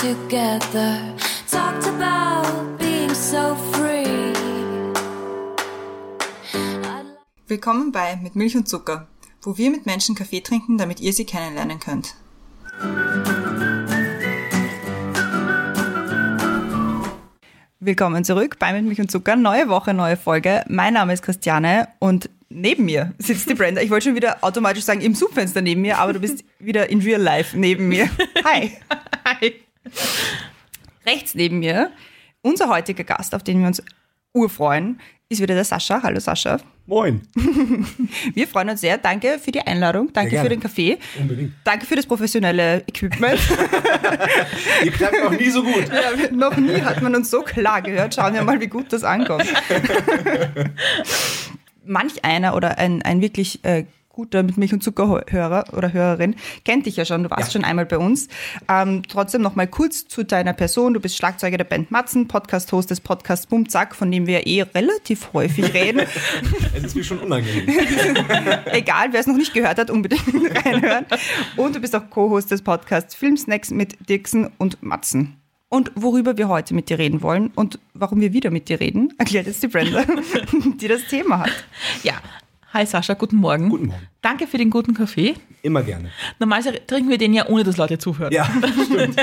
together. Talked about being so free. Willkommen bei Mit Milch und Zucker, wo wir mit Menschen Kaffee trinken, damit ihr sie kennenlernen könnt. Willkommen zurück bei Mit Milch und Zucker. Neue Woche, neue Folge. Mein Name ist Christiane und neben mir sitzt die Brenda. Ich wollte schon wieder automatisch sagen, im Subfenster neben mir, aber du bist wieder in real life neben mir. Hi. Hi. Rechts neben mir, unser heutiger Gast, auf den wir uns urfreuen, ist wieder der Sascha. Hallo Sascha. Moin. Wir freuen uns sehr. Danke für die Einladung. Danke für den Kaffee. Unbedingt. Danke für das professionelle Equipment. Ihr klangt noch nie so gut. Ja, noch nie hat man uns so klar gehört. Schauen wir mal, wie gut das ankommt. Manch einer oder ein, ein wirklich äh, guter mit Milch und Zuckerhörer oder Hörerin kennt dich ja schon. Du warst Ja. schon einmal bei uns. Ähm, trotzdem noch mal kurz zu deiner Person. Du bist Schlagzeuger der Band Matzen, Podcast-Host des Podcasts Bumzack, von dem wir eh relativ häufig reden. Es ist mir schon unangenehm. Egal, wer es noch nicht gehört hat, unbedingt reinhören. Und du bist auch Co-Host des Podcasts Filmsnacks mit Dixon und Matzen. Und worüber wir heute mit dir reden wollen und warum wir wieder mit dir reden, erklärt jetzt die Brenda, die das Thema hat. Ja. Hi Sascha, guten Morgen. Guten Morgen. Danke für den guten Kaffee. Immer gerne. Normalerweise trinken wir den ja, ohne dass Leute zuhören. Ja, stimmt.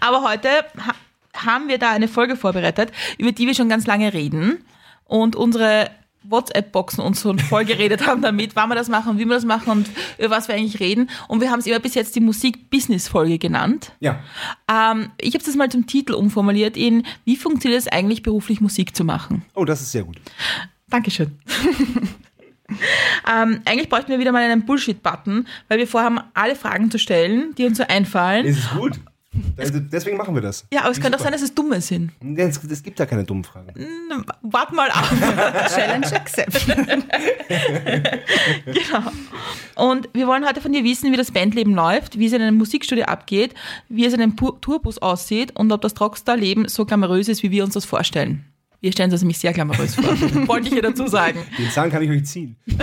Aber heute ha haben wir da eine Folge vorbereitet, über die wir schon ganz lange reden und unsere WhatsApp-Boxen uns schon voll geredet haben damit, wann wir das machen, wie wir das machen und über was wir eigentlich reden. Und wir haben es immer bis jetzt die Musik-Business-Folge genannt. Ja. Ähm, ich habe das mal zum Titel umformuliert in, wie funktioniert es eigentlich beruflich Musik zu machen? Oh, das ist sehr gut. Dankeschön. ähm, eigentlich bräuchten wir wieder mal einen Bullshit-Button, weil wir vorhaben, alle Fragen zu stellen, die uns so einfallen. Es ist gut. Also deswegen machen wir das. ja, aber es Wie kann doch super. sein, dass es dumme sind. Es, es gibt da keine dummen Fragen. Wart mal ab. Challenge accepted. genau. Und wir wollen heute von dir wissen, wie das Bandleben läuft, wie es in einem Musikstudio abgeht, wie es in einem Tourbus aussieht und ob das Rockstar-Leben so glamourös ist, wie wir uns das vorstellen. Wir stellen uns das nämlich sehr glamourös vor. Wollte ich hier dazu sagen. Den Zahn kann ich euch ziehen.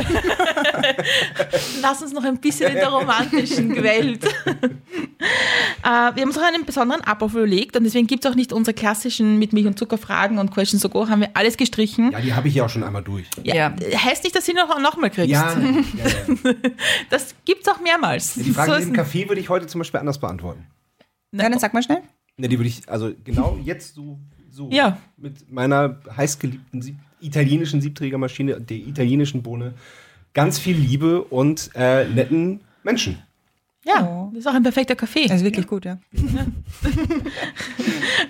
Lass uns noch ein bisschen in der romantischen Welt. äh, wir haben uns auch einen besonderen Ablauf überlegt und deswegen gibt es auch nicht unsere klassischen mit Milch und Zucker Fragen und Questions to go, haben wir alles gestrichen. Ja, die habe ich ja auch schon einmal durch. Ja. Heißt nicht, dass du ihn noch, noch mal kriegst. Ja, ja, ja. Das gibt's auch mehrmals. Die Frage So dem Kaffee würde ich heute zum Beispiel anders beantworten. Ja, dann sag mal schnell. Ne, die würde ich, also genau jetzt so, so Ja. mit meiner heißgeliebten Sieb italienischen Siebträgermaschine, der italienischen Bohne, ganz viel Liebe und äh, netten Menschen. ja, Oh. das ist auch ein perfekter Kaffee. Das ist wirklich gut, ja.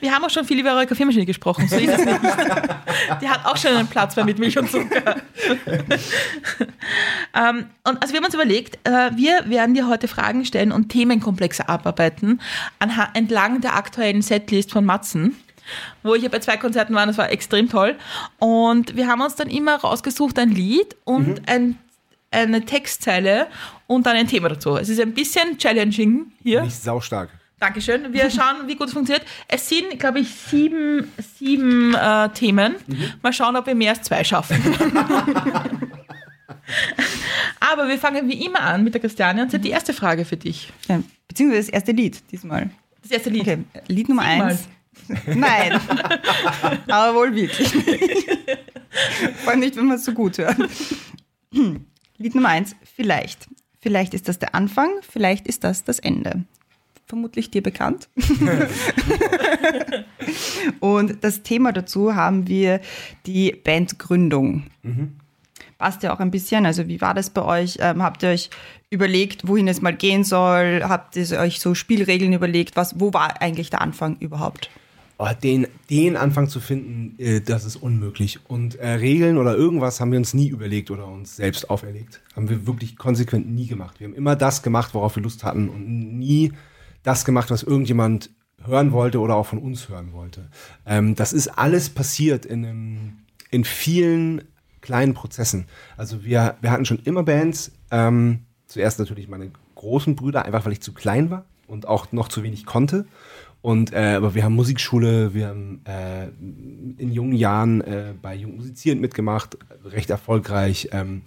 Wir haben auch schon viel über eure Kaffeemaschine gesprochen, so ist es nicht. Die hat auch schon einen Platz bei mit Milch und Zucker. ähm, und also wir haben uns überlegt, äh, wir werden dir heute Fragen stellen und Themenkomplexe abarbeiten entlang der aktuellen Setlist von Matzen. Wo ich ja bei zwei Konzerten war, das war extrem toll. Und wir haben uns dann immer rausgesucht ein Lied und ein, eine Textzeile und dann ein Thema dazu. Es ist ein bisschen challenging hier. Nicht saustark. Dankeschön. Wir schauen, wie gut es funktioniert. Es sind, glaube ich, sieben, sieben äh, Themen. Mal schauen, ob wir mehr als zwei schaffen. Aber wir fangen wie immer an mit der Christiane und sie hat die erste Frage für dich. ja. Beziehungsweise das erste Lied diesmal. Das erste Lied. Okay, Lied Nummer Sing mal. eins. Nein. Aber wohl wirklich. Vor allem nicht, wenn man es so gut hört. Lied Nummer eins, vielleicht. Vielleicht ist das der Anfang, vielleicht ist das das Ende. Vermutlich dir bekannt. Und das Thema dazu haben wir die Bandgründung. Passt ja auch ein bisschen. Also wie war das bei euch? Ähm, habt ihr euch überlegt, wohin es mal gehen soll? Habt ihr euch so Spielregeln überlegt? Was, wo war eigentlich der Anfang überhaupt? Oh, den, den Anfang zu finden, äh, das ist unmöglich. Und äh, Regeln oder irgendwas haben wir uns nie überlegt oder uns selbst auferlegt. Haben wir wirklich konsequent nie gemacht. Wir haben immer das gemacht, worauf wir Lust hatten und nie das gemacht, was irgendjemand hören wollte oder auch von uns hören wollte. Ähm, das ist alles passiert in, einem, in vielen kleinen Prozessen. Also wir, wir hatten schon immer Bands. Ähm, zuerst natürlich meine großen Brüder, einfach weil ich zu klein war und auch noch zu wenig konnte. Und äh, aber wir haben Musikschule, wir haben äh, in jungen Jahren äh, bei Jung Musizierend mitgemacht, recht erfolgreich. Ähm,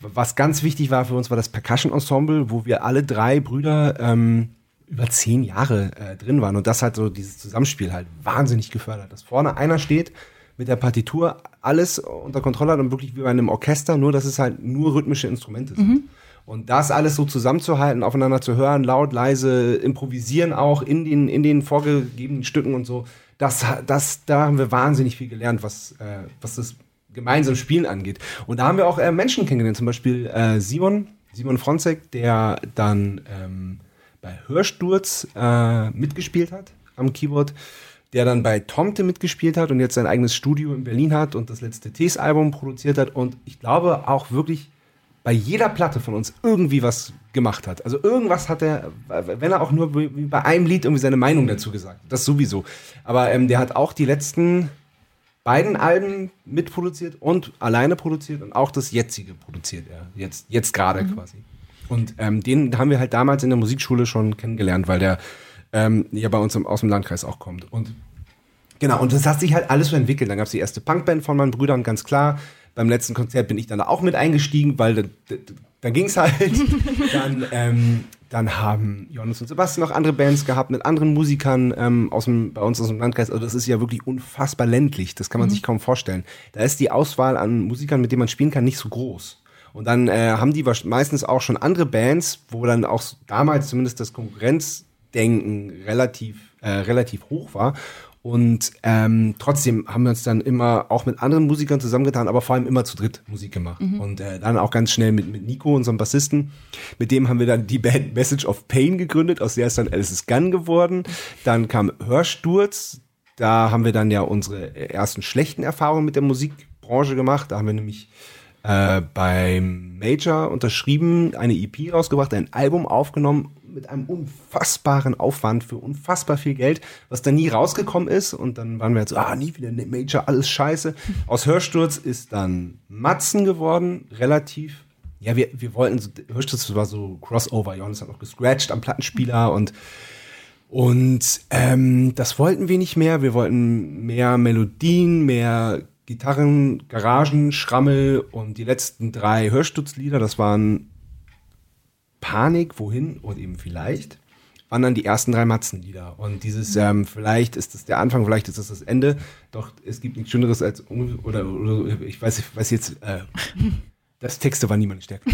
was ganz wichtig war für uns, war das Percussion Ensemble, wo wir alle drei Brüder ähm, über zehn Jahre äh, drin waren und das hat so dieses Zusammenspiel halt wahnsinnig gefördert. Dass vorne einer steht mit der Partitur, alles unter Kontrolle hat und wirklich wie bei einem Orchester, nur dass es halt nur rhythmische Instrumente sind. Und das alles so zusammenzuhalten, aufeinander zu hören, laut, leise, improvisieren auch in den, in den vorgegebenen Stücken und so, das, das, da haben wir wahnsinnig viel gelernt, was, äh, was das gemeinsame Spielen angeht. Und da haben wir auch äh, Menschen kennengelernt, zum Beispiel äh, Simon, Simon Fronzek, der dann ähm, bei Hörsturz äh, mitgespielt hat am Keyboard, der dann bei Tomte mitgespielt hat und jetzt sein eigenes Studio in Berlin hat und das letzte Tees-Album produziert hat und ich glaube auch wirklich bei jeder Platte von uns irgendwie was gemacht hat. Also irgendwas hat er, wenn er auch nur bei einem Lied irgendwie seine Meinung dazu gesagt. hat. Das sowieso. Aber ähm, der hat auch die letzten beiden Alben mitproduziert und alleine produziert und auch das jetzige produziert er. Jetzt, jetzt gerade quasi. Und ähm, den haben wir halt damals in der Musikschule schon kennengelernt, weil der ähm, ja bei uns im, aus dem Landkreis auch kommt. Und Genau, und das hat sich halt alles so entwickelt. Dann gab es die erste Punkband von meinen Brüdern, ganz klar. Beim letzten Konzert bin ich dann da auch mit eingestiegen, weil dann, dann ging es halt. dann, ähm, dann haben Johannes und Sebastian noch andere Bands gehabt mit anderen Musikern ähm, aus dem, bei uns aus dem Landkreis. Also das ist ja wirklich unfassbar ländlich. Das kann man sich kaum vorstellen. Da ist die Auswahl an Musikern, mit denen man spielen kann, nicht so groß. Und dann äh, haben die meistens auch schon andere Bands, wo dann auch damals zumindest das Konkurrenzdenken relativ, äh, relativ hoch war. Und ähm, trotzdem haben wir uns dann immer auch mit anderen Musikern zusammengetan, aber vor allem immer zu dritt Musik gemacht. Und äh, dann auch ganz schnell mit, mit Nico, unserem Bassisten. Mit dem haben wir dann die Band Message of Pain gegründet, aus der ist dann Alice is Gun geworden. Dann kam Hörsturz. Da haben wir dann ja unsere ersten schlechten Erfahrungen mit der Musikbranche gemacht. Da haben wir nämlich äh, beim Major unterschrieben, eine EP rausgebracht, ein Album aufgenommen mit einem unfassbaren Aufwand für unfassbar viel Geld, was dann nie rausgekommen ist. Und dann waren wir halt so, ah, nie wieder eine Major, alles scheiße. Aus Hörsturz ist dann Matzen geworden, relativ. Ja, wir, wir wollten, so, Hörsturz war so Crossover. Johannes hat noch gescratcht am Plattenspieler und und ähm, das wollten wir nicht mehr. Wir wollten mehr Melodien, mehr Gitarren, Garagen, Schrammel und die letzten drei Hörstutzlieder, das waren Panik, wohin und eben vielleicht, waren dann die ersten drei Matzenlieder. Und dieses, ähm, vielleicht ist das der Anfang, vielleicht ist das das Ende, doch es gibt nichts Schöneres als, oder, oder ich weiß, ich weiß jetzt, äh, das Texte war niemand stärker.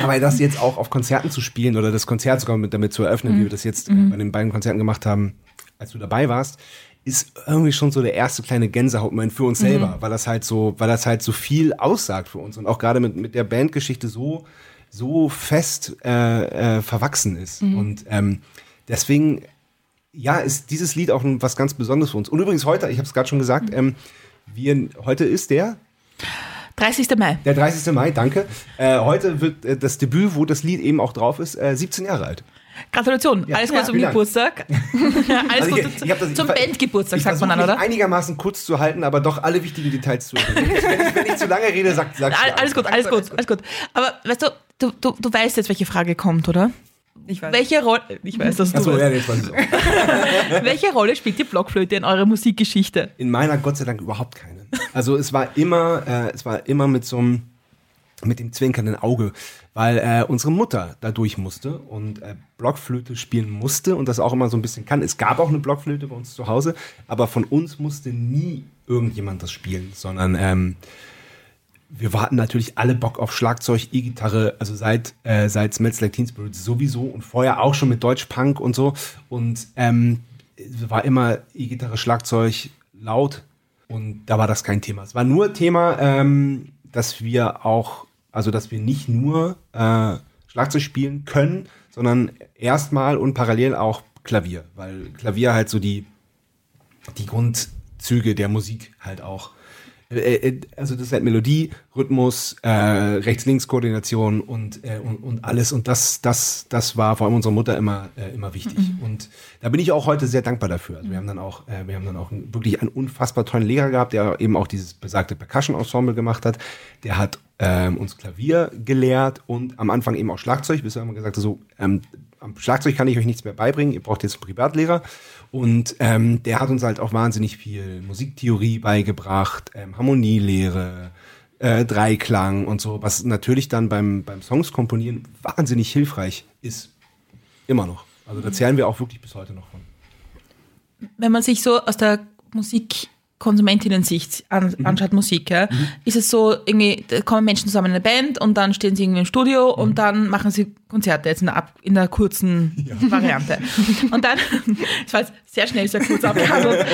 Aber das jetzt auch auf Konzerten zu spielen oder das Konzert sogar mit, damit zu eröffnen, wie wir das jetzt äh, bei den beiden Konzerten gemacht haben, als du dabei warst, ist irgendwie schon so der erste kleine Gänsehautmoment für uns selber, weil das halt so, weil das halt so viel aussagt für uns. Und auch gerade mit, mit der Bandgeschichte so, so fest äh, äh, verwachsen ist. Und ähm, deswegen, ja, ist dieses Lied auch was ganz Besonderes für uns. Und übrigens heute, ich habe es gerade schon gesagt, ähm, wir, heute ist der 30. Mai. der 30. Mai, danke. Äh, heute wird äh, das Debüt, wo das Lied eben auch drauf ist, äh, 17 Jahre alt. Gratulation. Ja. Alles Gute Ja, zum. Geburtstag. Alles Also Gute ich zum ver- Bandgeburtstag, sagt man dann, oder? einigermaßen kurz zu halten, aber doch alle wichtigen Details zu. Wenn ich, wenn ich, zu lange rede, sagt sag All- Alles gut, alles gut, alles gut. Aber weißt du, du, du, du weißt jetzt, welche Frage kommt, oder? Ich weiß. Welche Rolle, ich weiß, dass du Achso, ja, weiß ich auch. Welche Rolle spielt die Blockflöte in eurer Musikgeschichte? In meiner Gott sei Dank überhaupt keine. Also es war immer, äh, es war immer mit so einem, mit dem zwinkernden Auge, weil äh, unsere Mutter da durch musste und äh, Blockflöte spielen musste und das auch immer so ein bisschen kann. Es gab auch eine Blockflöte bei uns zu Hause, aber von uns musste nie irgendjemand das spielen, sondern ähm, wir hatten natürlich alle Bock auf Schlagzeug, E-Gitarre, also seit, äh, seit Smells Like Teen Spirit sowieso und vorher auch schon mit Deutsch Punk und so. Und ähm, war immer E-Gitarre, Schlagzeug, laut und da war das kein Thema. Es war nur Thema, ähm, dass wir auch, also dass wir nicht nur äh, Schlagzeug spielen können, sondern erstmal und parallel auch Klavier, weil Klavier halt so die, die Grundzüge der Musik halt auch. Äh, äh, Also das ist halt Melodie, Rhythmus, äh, Rechts-Links-Koordination und, äh, und, und alles. Und das, das, das war vor allem unserer Mutter immer, äh, immer wichtig. Und da bin ich auch heute sehr dankbar dafür. Also wir haben dann auch, äh, wir haben dann auch wirklich einen unfassbar tollen Lehrer gehabt, der eben auch dieses besagte Percussion-Ensemble gemacht hat. Der hat ähm, uns Klavier gelehrt und am Anfang eben auch Schlagzeug, bis er immer gesagt hat, so, ähm, am Schlagzeug kann ich euch nichts mehr beibringen, ihr braucht jetzt einen Privatlehrer. Und ähm, der hat uns halt auch wahnsinnig viel Musiktheorie beigebracht, ähm, Harmonielehre, äh, Dreiklang und so, was natürlich dann beim, beim Songs komponieren wahnsinnig hilfreich ist. Immer noch. Also da zählen wir auch wirklich bis heute noch von. Wenn man sich so aus der Musikkonsumentinen-Sicht an, anschaut, Musik, ja, ist es so, irgendwie, da kommen Menschen zusammen in eine Band und dann stehen sie irgendwie im Studio und dann machen sie Konzerte jetzt in der, Ab in der kurzen Variante. Und dann, war jetzt sehr schnell, sehr kurz abgehandelt.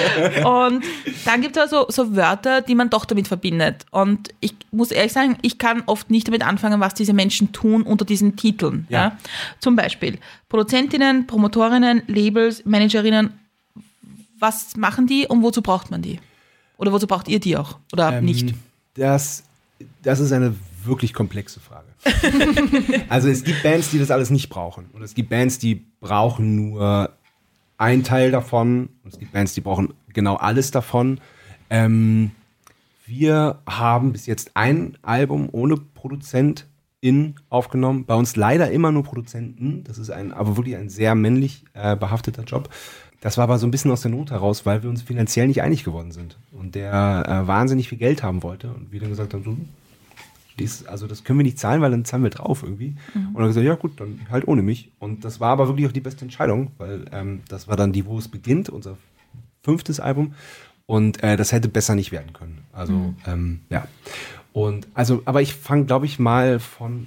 Und dann gibt es also so Wörter, die man doch damit verbindet. Und ich muss ehrlich sagen, ich kann oft nicht damit anfangen, was diese Menschen tun unter diesen Titeln. Ja. Ja. Zum Beispiel Produzentinnen, Promotorinnen, Labels, Managerinnen was machen die und wozu braucht man die? Oder wozu braucht ihr die auch? Oder Ähm, nicht? Das, das ist eine wirklich komplexe Frage. also es gibt Bands, die das alles nicht brauchen. Und es gibt Bands, die brauchen nur einen Teil davon. Und es gibt Bands, die brauchen genau alles davon. Ähm, wir haben bis jetzt ein Album ohne Produzentin aufgenommen. Bei uns leider immer nur Produzenten. Das ist ein, aber wirklich ein sehr männlich äh, behafteter Job. Das war aber so ein bisschen aus der Not heraus, weil wir uns finanziell nicht einig geworden sind. Und der äh, wahnsinnig viel Geld haben wollte. Und wir dann gesagt haben, so, dies, also das können wir nicht zahlen, weil dann zahlen wir drauf irgendwie. Und dann gesagt, ja gut, dann halt ohne mich. Und das war aber wirklich auch die beste Entscheidung, weil ähm, das war dann die, wo es beginnt, unser fünftes Album. Und äh, das hätte besser nicht werden können. Also ähm, ja. Und also, aber ich fange, glaube ich, mal von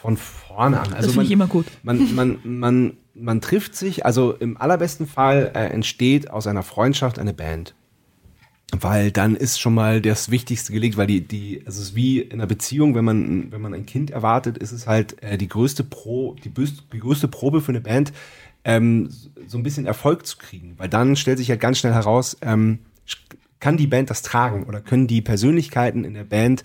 von vorne an. Also das finde ich immer gut. man, man, man, man trifft sich, also im allerbesten Fall äh, entsteht aus einer Freundschaft eine Band. Weil dann ist schon mal das Wichtigste gelegt, weil die, die, also es ist wie in einer Beziehung, wenn man, wenn man ein Kind erwartet, ist es halt äh, die größte Pro, die, die größte Probe für eine Band, ähm, so ein bisschen Erfolg zu kriegen. Weil dann stellt sich halt ganz schnell heraus, ähm, kann die Band das tragen oder können die Persönlichkeiten in der Band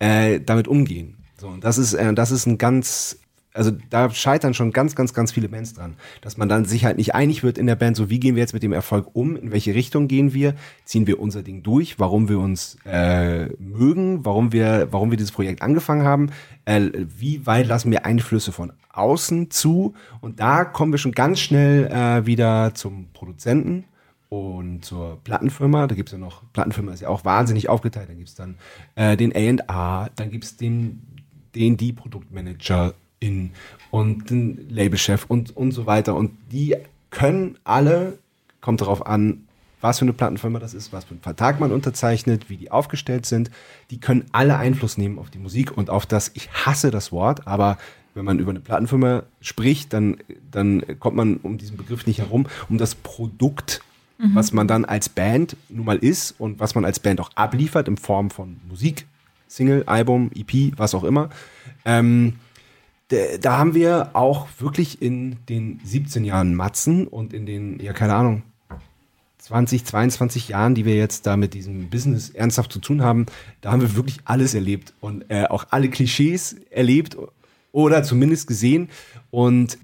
äh, damit umgehen. So, und das ist, äh, das ist ein ganz, also da scheitern schon ganz, ganz, ganz viele Bands dran, dass man dann sich halt nicht einig wird in der Band, so wie gehen wir jetzt mit dem Erfolg um, in welche Richtung gehen wir, ziehen wir unser Ding durch, warum wir uns äh, mögen, warum wir, warum wir dieses Projekt angefangen haben, äh, wie weit lassen wir Einflüsse von außen zu und da kommen wir schon ganz schnell äh, wieder zum Produzenten und zur Plattenfirma. Da gibt's ja noch, Plattenfirma ist ja auch wahnsinnig aufgeteilt. Da gibt's dann äh, den A&A, dann gibt's den, den die Produktmanager in und den Labelchef und, und so weiter. Und die können alle, kommt darauf an, was für eine Plattenfirma das ist, was für einen Vertrag man unterzeichnet, wie die aufgestellt sind. Die können alle Einfluss nehmen auf die Musik und auf das, ich hasse das Wort, aber wenn man über eine Plattenfirma spricht, dann, dann kommt man um diesen Begriff nicht herum, um das Produkt, was man dann als Band nun mal ist und was man als Band auch abliefert in Form von Musik, Single, Album, EP, was auch immer. Ähm, da- haben wir auch wirklich in den 17 Jahren Matzen und in den, ja, keine Ahnung, 20, 22 Jahren, die wir jetzt da mit diesem Business ernsthaft zu tun haben, da haben wir wirklich alles erlebt und äh, auch alle Klischees erlebt oder zumindest gesehen. Und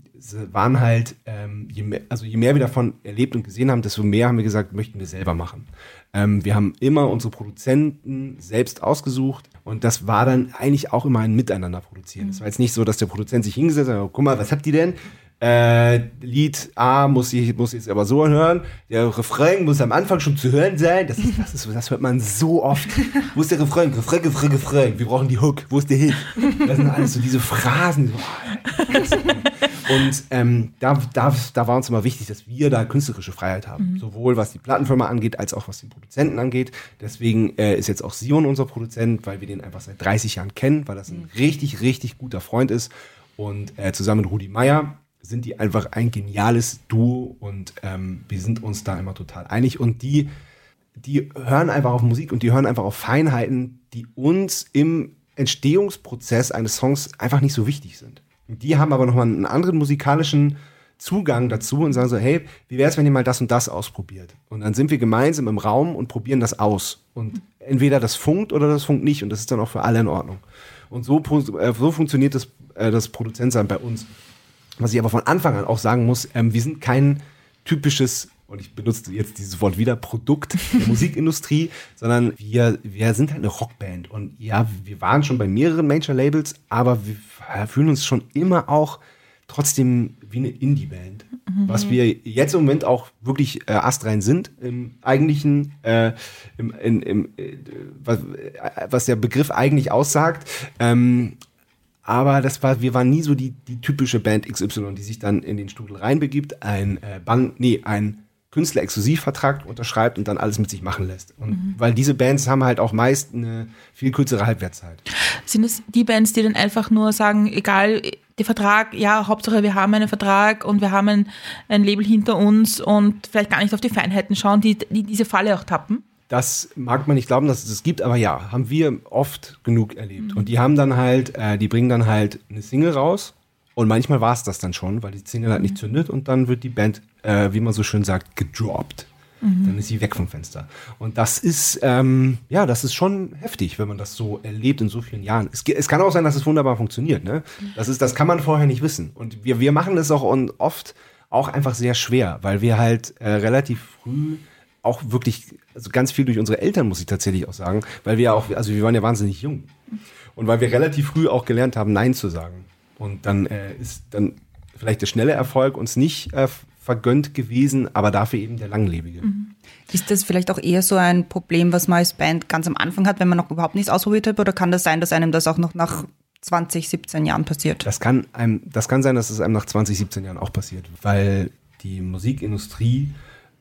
waren halt, ähm, je mehr, also je mehr wir davon erlebt und gesehen haben, desto mehr haben wir gesagt, möchten wir selber machen. Ähm, wir haben immer unsere Produzenten selbst ausgesucht und das war dann eigentlich auch immer ein Miteinander produzieren. Es war jetzt nicht so, dass der Produzent sich hingesetzt hat, guck mal, was habt ihr denn? Äh, Lied A muss ich muss ich jetzt aber so hören. Der Refrain muss am Anfang schon zu hören sein. Das ist, das ist, das hört man so oft. Wo ist der Refrain? Refrain, Refrain, Refrain. Wir brauchen die Hook. Wo ist der Hit? Das sind alles so diese Phrasen. Und ähm, da, da, da war uns immer wichtig, dass wir da künstlerische Freiheit haben. Sowohl was die Plattenfirma angeht, als auch was den Produzenten angeht. Deswegen äh, ist jetzt auch Sion unser Produzent, weil wir den einfach seit 30 Jahren kennen, weil das ein richtig, richtig guter Freund ist. Und äh, zusammen mit Rudi Meier sind die einfach ein geniales Duo und ähm, wir sind uns da immer total einig. Und die, die hören einfach auf Musik und die hören einfach auf Feinheiten, die uns im Entstehungsprozess eines Songs einfach nicht so wichtig sind. Die haben aber nochmal einen anderen musikalischen Zugang dazu und sagen so, hey, wie wäre es, wenn ihr mal das und das ausprobiert? Und dann sind wir gemeinsam im Raum und probieren das aus. Und entweder das funkt oder das funkt nicht und das ist dann auch für alle in Ordnung. Und so, äh, so funktioniert das, äh, das Produzentsein bei uns. Was ich aber von Anfang an auch sagen muss, ähm, wir sind kein typisches, und ich benutze jetzt dieses Wort wieder, Produkt der Musikindustrie, sondern wir, wir sind halt eine Rockband. Und ja, wir waren schon bei mehreren Major-Labels, aber wir fühlen uns schon immer auch trotzdem wie eine Indie-Band. Was wir jetzt im Moment auch wirklich äh, astrein sind, im eigentlichen, äh, im, in, im, äh, was, äh, was der Begriff eigentlich aussagt. Ähm, aber das war, wir waren nie so die, die typische Band XY, die sich dann in den Strudel reinbegibt, ein äh, Band, nee, ein Künstler-Exklusivvertrag unterschreibt und dann alles mit sich machen lässt. Und Mhm. weil diese Bands haben halt auch meist eine viel kürzere Halbwertszeit. Sind es die Bands, die dann einfach nur sagen, egal, der Vertrag, ja, Hauptsache wir haben einen Vertrag und wir haben ein, ein Label hinter uns und vielleicht gar nicht auf die Feinheiten schauen, die, die diese Falle auch tappen? Das mag man nicht glauben, dass es das gibt, aber ja, haben wir oft genug erlebt. Und die haben dann halt, äh, die bringen dann halt eine Single raus und manchmal war es das dann schon, weil die Single halt nicht zündet und dann wird die Band, äh, wie man so schön sagt, gedroppt. Dann ist sie weg vom Fenster. Und das ist, ähm, ja, das ist schon heftig, wenn man das so erlebt in so vielen Jahren. Es, es kann auch sein, dass es wunderbar funktioniert. Ne? Das, ist, das kann man vorher nicht wissen. Und wir, wir machen das auch oft auch einfach sehr schwer, weil wir halt äh, relativ früh auch wirklich, also ganz viel durch unsere Eltern, muss ich tatsächlich auch sagen, weil wir auch, also wir waren ja wahnsinnig jung. Und weil wir relativ früh auch gelernt haben, Nein zu sagen. Und dann äh, ist dann vielleicht der schnelle Erfolg uns nicht äh, vergönnt gewesen, aber dafür eben der langlebige. Ist das vielleicht auch eher so ein Problem, was man als Band ganz am Anfang hat, wenn man noch überhaupt nichts ausprobiert hat? Oder kann das sein, dass einem das auch noch nach 20, 17 Jahren passiert? Das kann einem, das kann sein, dass es einem nach 20, 17 Jahren auch passiert, weil die Musikindustrie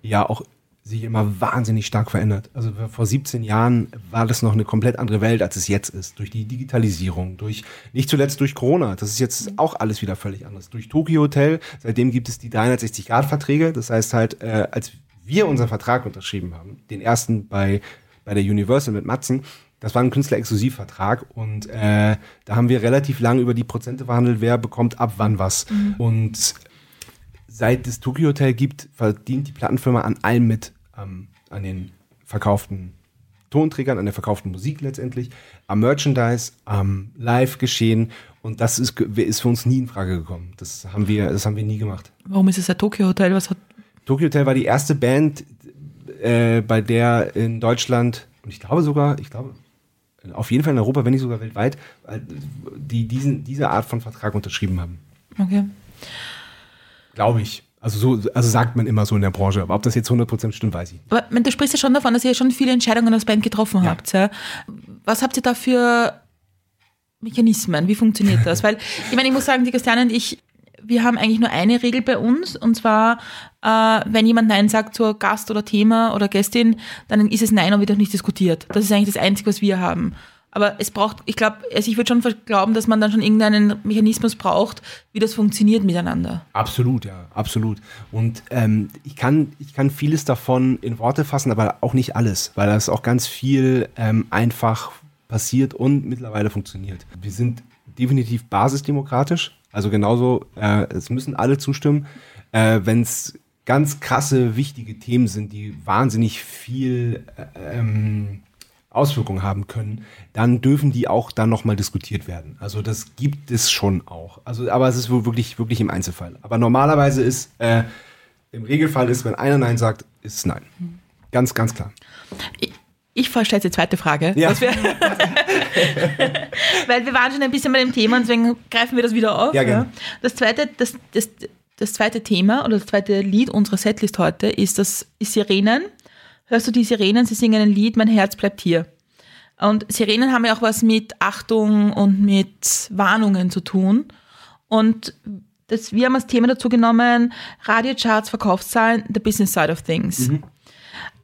ja auch sich immer wahnsinnig stark verändert. Also vor 17 Jahren war das noch eine komplett andere Welt, als es jetzt ist. Durch die Digitalisierung, durch, nicht zuletzt durch Corona. Das ist jetzt auch alles wieder völlig anders. Durch Tokyo Hotel, seitdem gibt es die 360-Grad-Verträge. Das heißt halt, äh, als wir unseren Vertrag unterschrieben haben, den ersten bei, bei der Universal mit Matzen, das war ein Künstler-Exklusivvertrag und äh, da haben wir relativ lange über die Prozente verhandelt, wer bekommt ab wann was. Und seit es Tokyo Hotel gibt, verdient die Plattenfirma an allem mit, ähm, an den verkauften Tonträgern, an der verkauften Musik letztendlich, am Merchandise, am Live-Geschehen und das ist, ist für uns nie in Frage gekommen. Das haben wir, das haben wir nie gemacht. Warum ist es ein Tokyo Hotel? Was hat Tokyo Hotel war die erste Band, äh, bei der in Deutschland und ich glaube sogar, ich glaube auf jeden Fall in Europa, wenn nicht sogar weltweit, äh, die diesen, diese Art von Vertrag unterschrieben haben. okay. Glaube ich. Also so, also sagt man immer so in der Branche. Aber ob das jetzt 100% stimmt, weiß ich nicht. Aber man, du sprichst ja schon davon, dass ihr schon viele Entscheidungen als Band getroffen Ja. habt. Ja. Was habt ihr da für Mechanismen? Wie funktioniert das? Weil, ich meine, ich muss sagen, die Christiane und ich, wir haben eigentlich nur eine Regel bei uns und zwar, äh, wenn jemand Nein sagt zur Gast oder Thema oder Gästin, dann ist es Nein und wird auch nicht diskutiert. Das ist eigentlich das Einzige, was wir haben. Aber es braucht, ich glaube, also ich würde schon glauben, dass man dann schon irgendeinen Mechanismus braucht, wie das funktioniert miteinander. Absolut, ja, absolut. Und ähm, ich, kann, ich kann vieles davon in Worte fassen, aber auch nicht alles, weil das auch ganz viel ähm, einfach passiert und mittlerweile funktioniert. Wir sind definitiv basisdemokratisch, also genauso, äh, es müssen alle zustimmen. Äh, Wenn es ganz krasse, wichtige Themen sind, die wahnsinnig viel äh, ähm, Auswirkungen haben können, dann dürfen die auch dann nochmal diskutiert werden. Also das gibt es schon auch. Also, aber es ist wohl wirklich, wirklich im Einzelfall. Aber normalerweise ist, äh, im Regelfall ist, wenn einer Nein sagt, ist es Nein. Ganz, ganz klar. Ich, ich jetzt die zweite Frage. Ja. Wir, weil wir waren schon ein bisschen bei dem Thema und deswegen greifen wir das wieder auf. Ja, gerne. Das, zweite, das, das, das zweite Thema oder das zweite Lied unserer Setlist heute ist das ist Sirenen. Hörst du die Sirenen? Sie singen ein Lied, Mein Herz bleibt hier. Und Sirenen haben ja auch was mit Achtung und mit Warnungen zu tun. Und das, wir haben als Thema dazu genommen, Radiocharts, Verkaufszahlen, the business side of things.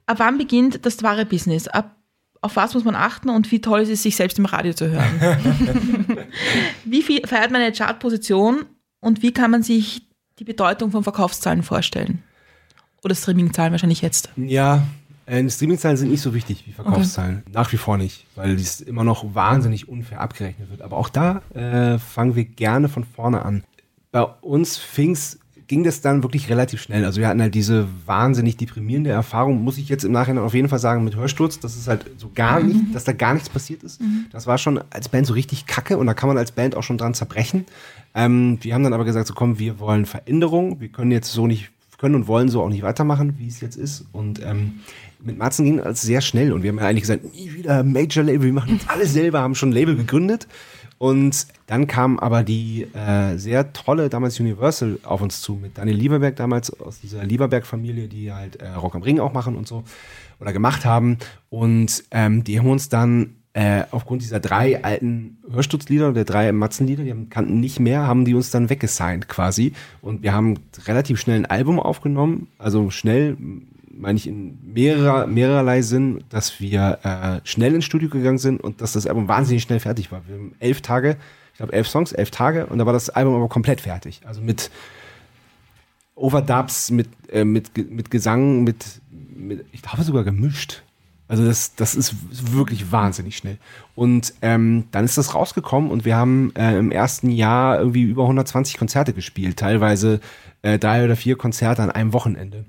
Ab wann beginnt das wahre Business? Ab, auf was muss man achten und wie toll ist es, sich selbst im Radio zu hören? wie viel feiert man eine Chartposition und wie kann man sich die Bedeutung von Verkaufszahlen vorstellen? Oder Streamingzahlen wahrscheinlich jetzt. Ja, äh, Streamingzahlen sind nicht so wichtig wie Verkaufszahlen. Nach wie vor nicht, weil dies immer noch wahnsinnig unfair abgerechnet wird. Aber auch da äh, fangen wir gerne von vorne an. Bei uns fing's, ging das dann wirklich relativ schnell. Also wir hatten halt diese wahnsinnig deprimierende Erfahrung, muss ich jetzt im Nachhinein auf jeden Fall sagen, mit Hörsturz, dass es halt so gar nicht, dass da gar nichts passiert ist. Das war schon als Band so richtig kacke und da kann man als Band auch schon dran zerbrechen. Ähm, wir haben dann aber gesagt, so komm, wir wollen Veränderung. Wir können jetzt so nicht, können und wollen so auch nicht weitermachen, wie es jetzt ist. Und ähm, mit Matzen ging alles sehr schnell und wir haben ja eigentlich gesagt, nie wieder Major Label, wir machen jetzt alles selber, haben schon ein Label gegründet. Und dann kam aber die äh, sehr tolle damals Universal auf uns zu mit Daniel Lieberberg damals aus dieser Lieberberg-Familie, die halt äh, Rock am Ring auch machen und so oder gemacht haben. Und ähm, die haben uns dann äh, aufgrund dieser drei alten Hörstutzlieder, der drei Matzenlieder, die kannten nicht mehr, haben die uns dann weggesigned quasi. Und wir haben relativ schnell ein Album aufgenommen, also schnell, meine ich in mehrerer, mehrerlei Sinn, dass wir äh, schnell ins Studio gegangen sind und dass das Album wahnsinnig schnell fertig war. Wir haben elf Tage, ich glaube elf Songs, elf Tage und da war das Album aber komplett fertig. Also mit Overdubs, mit, äh, mit, mit Gesang, mit, mit, ich glaube sogar gemischt. Also das, das ist wirklich wahnsinnig schnell. Und ähm, dann ist das rausgekommen und wir haben äh, im ersten Jahr irgendwie über 120 Konzerte gespielt, teilweise äh, drei oder vier Konzerte an einem Wochenende.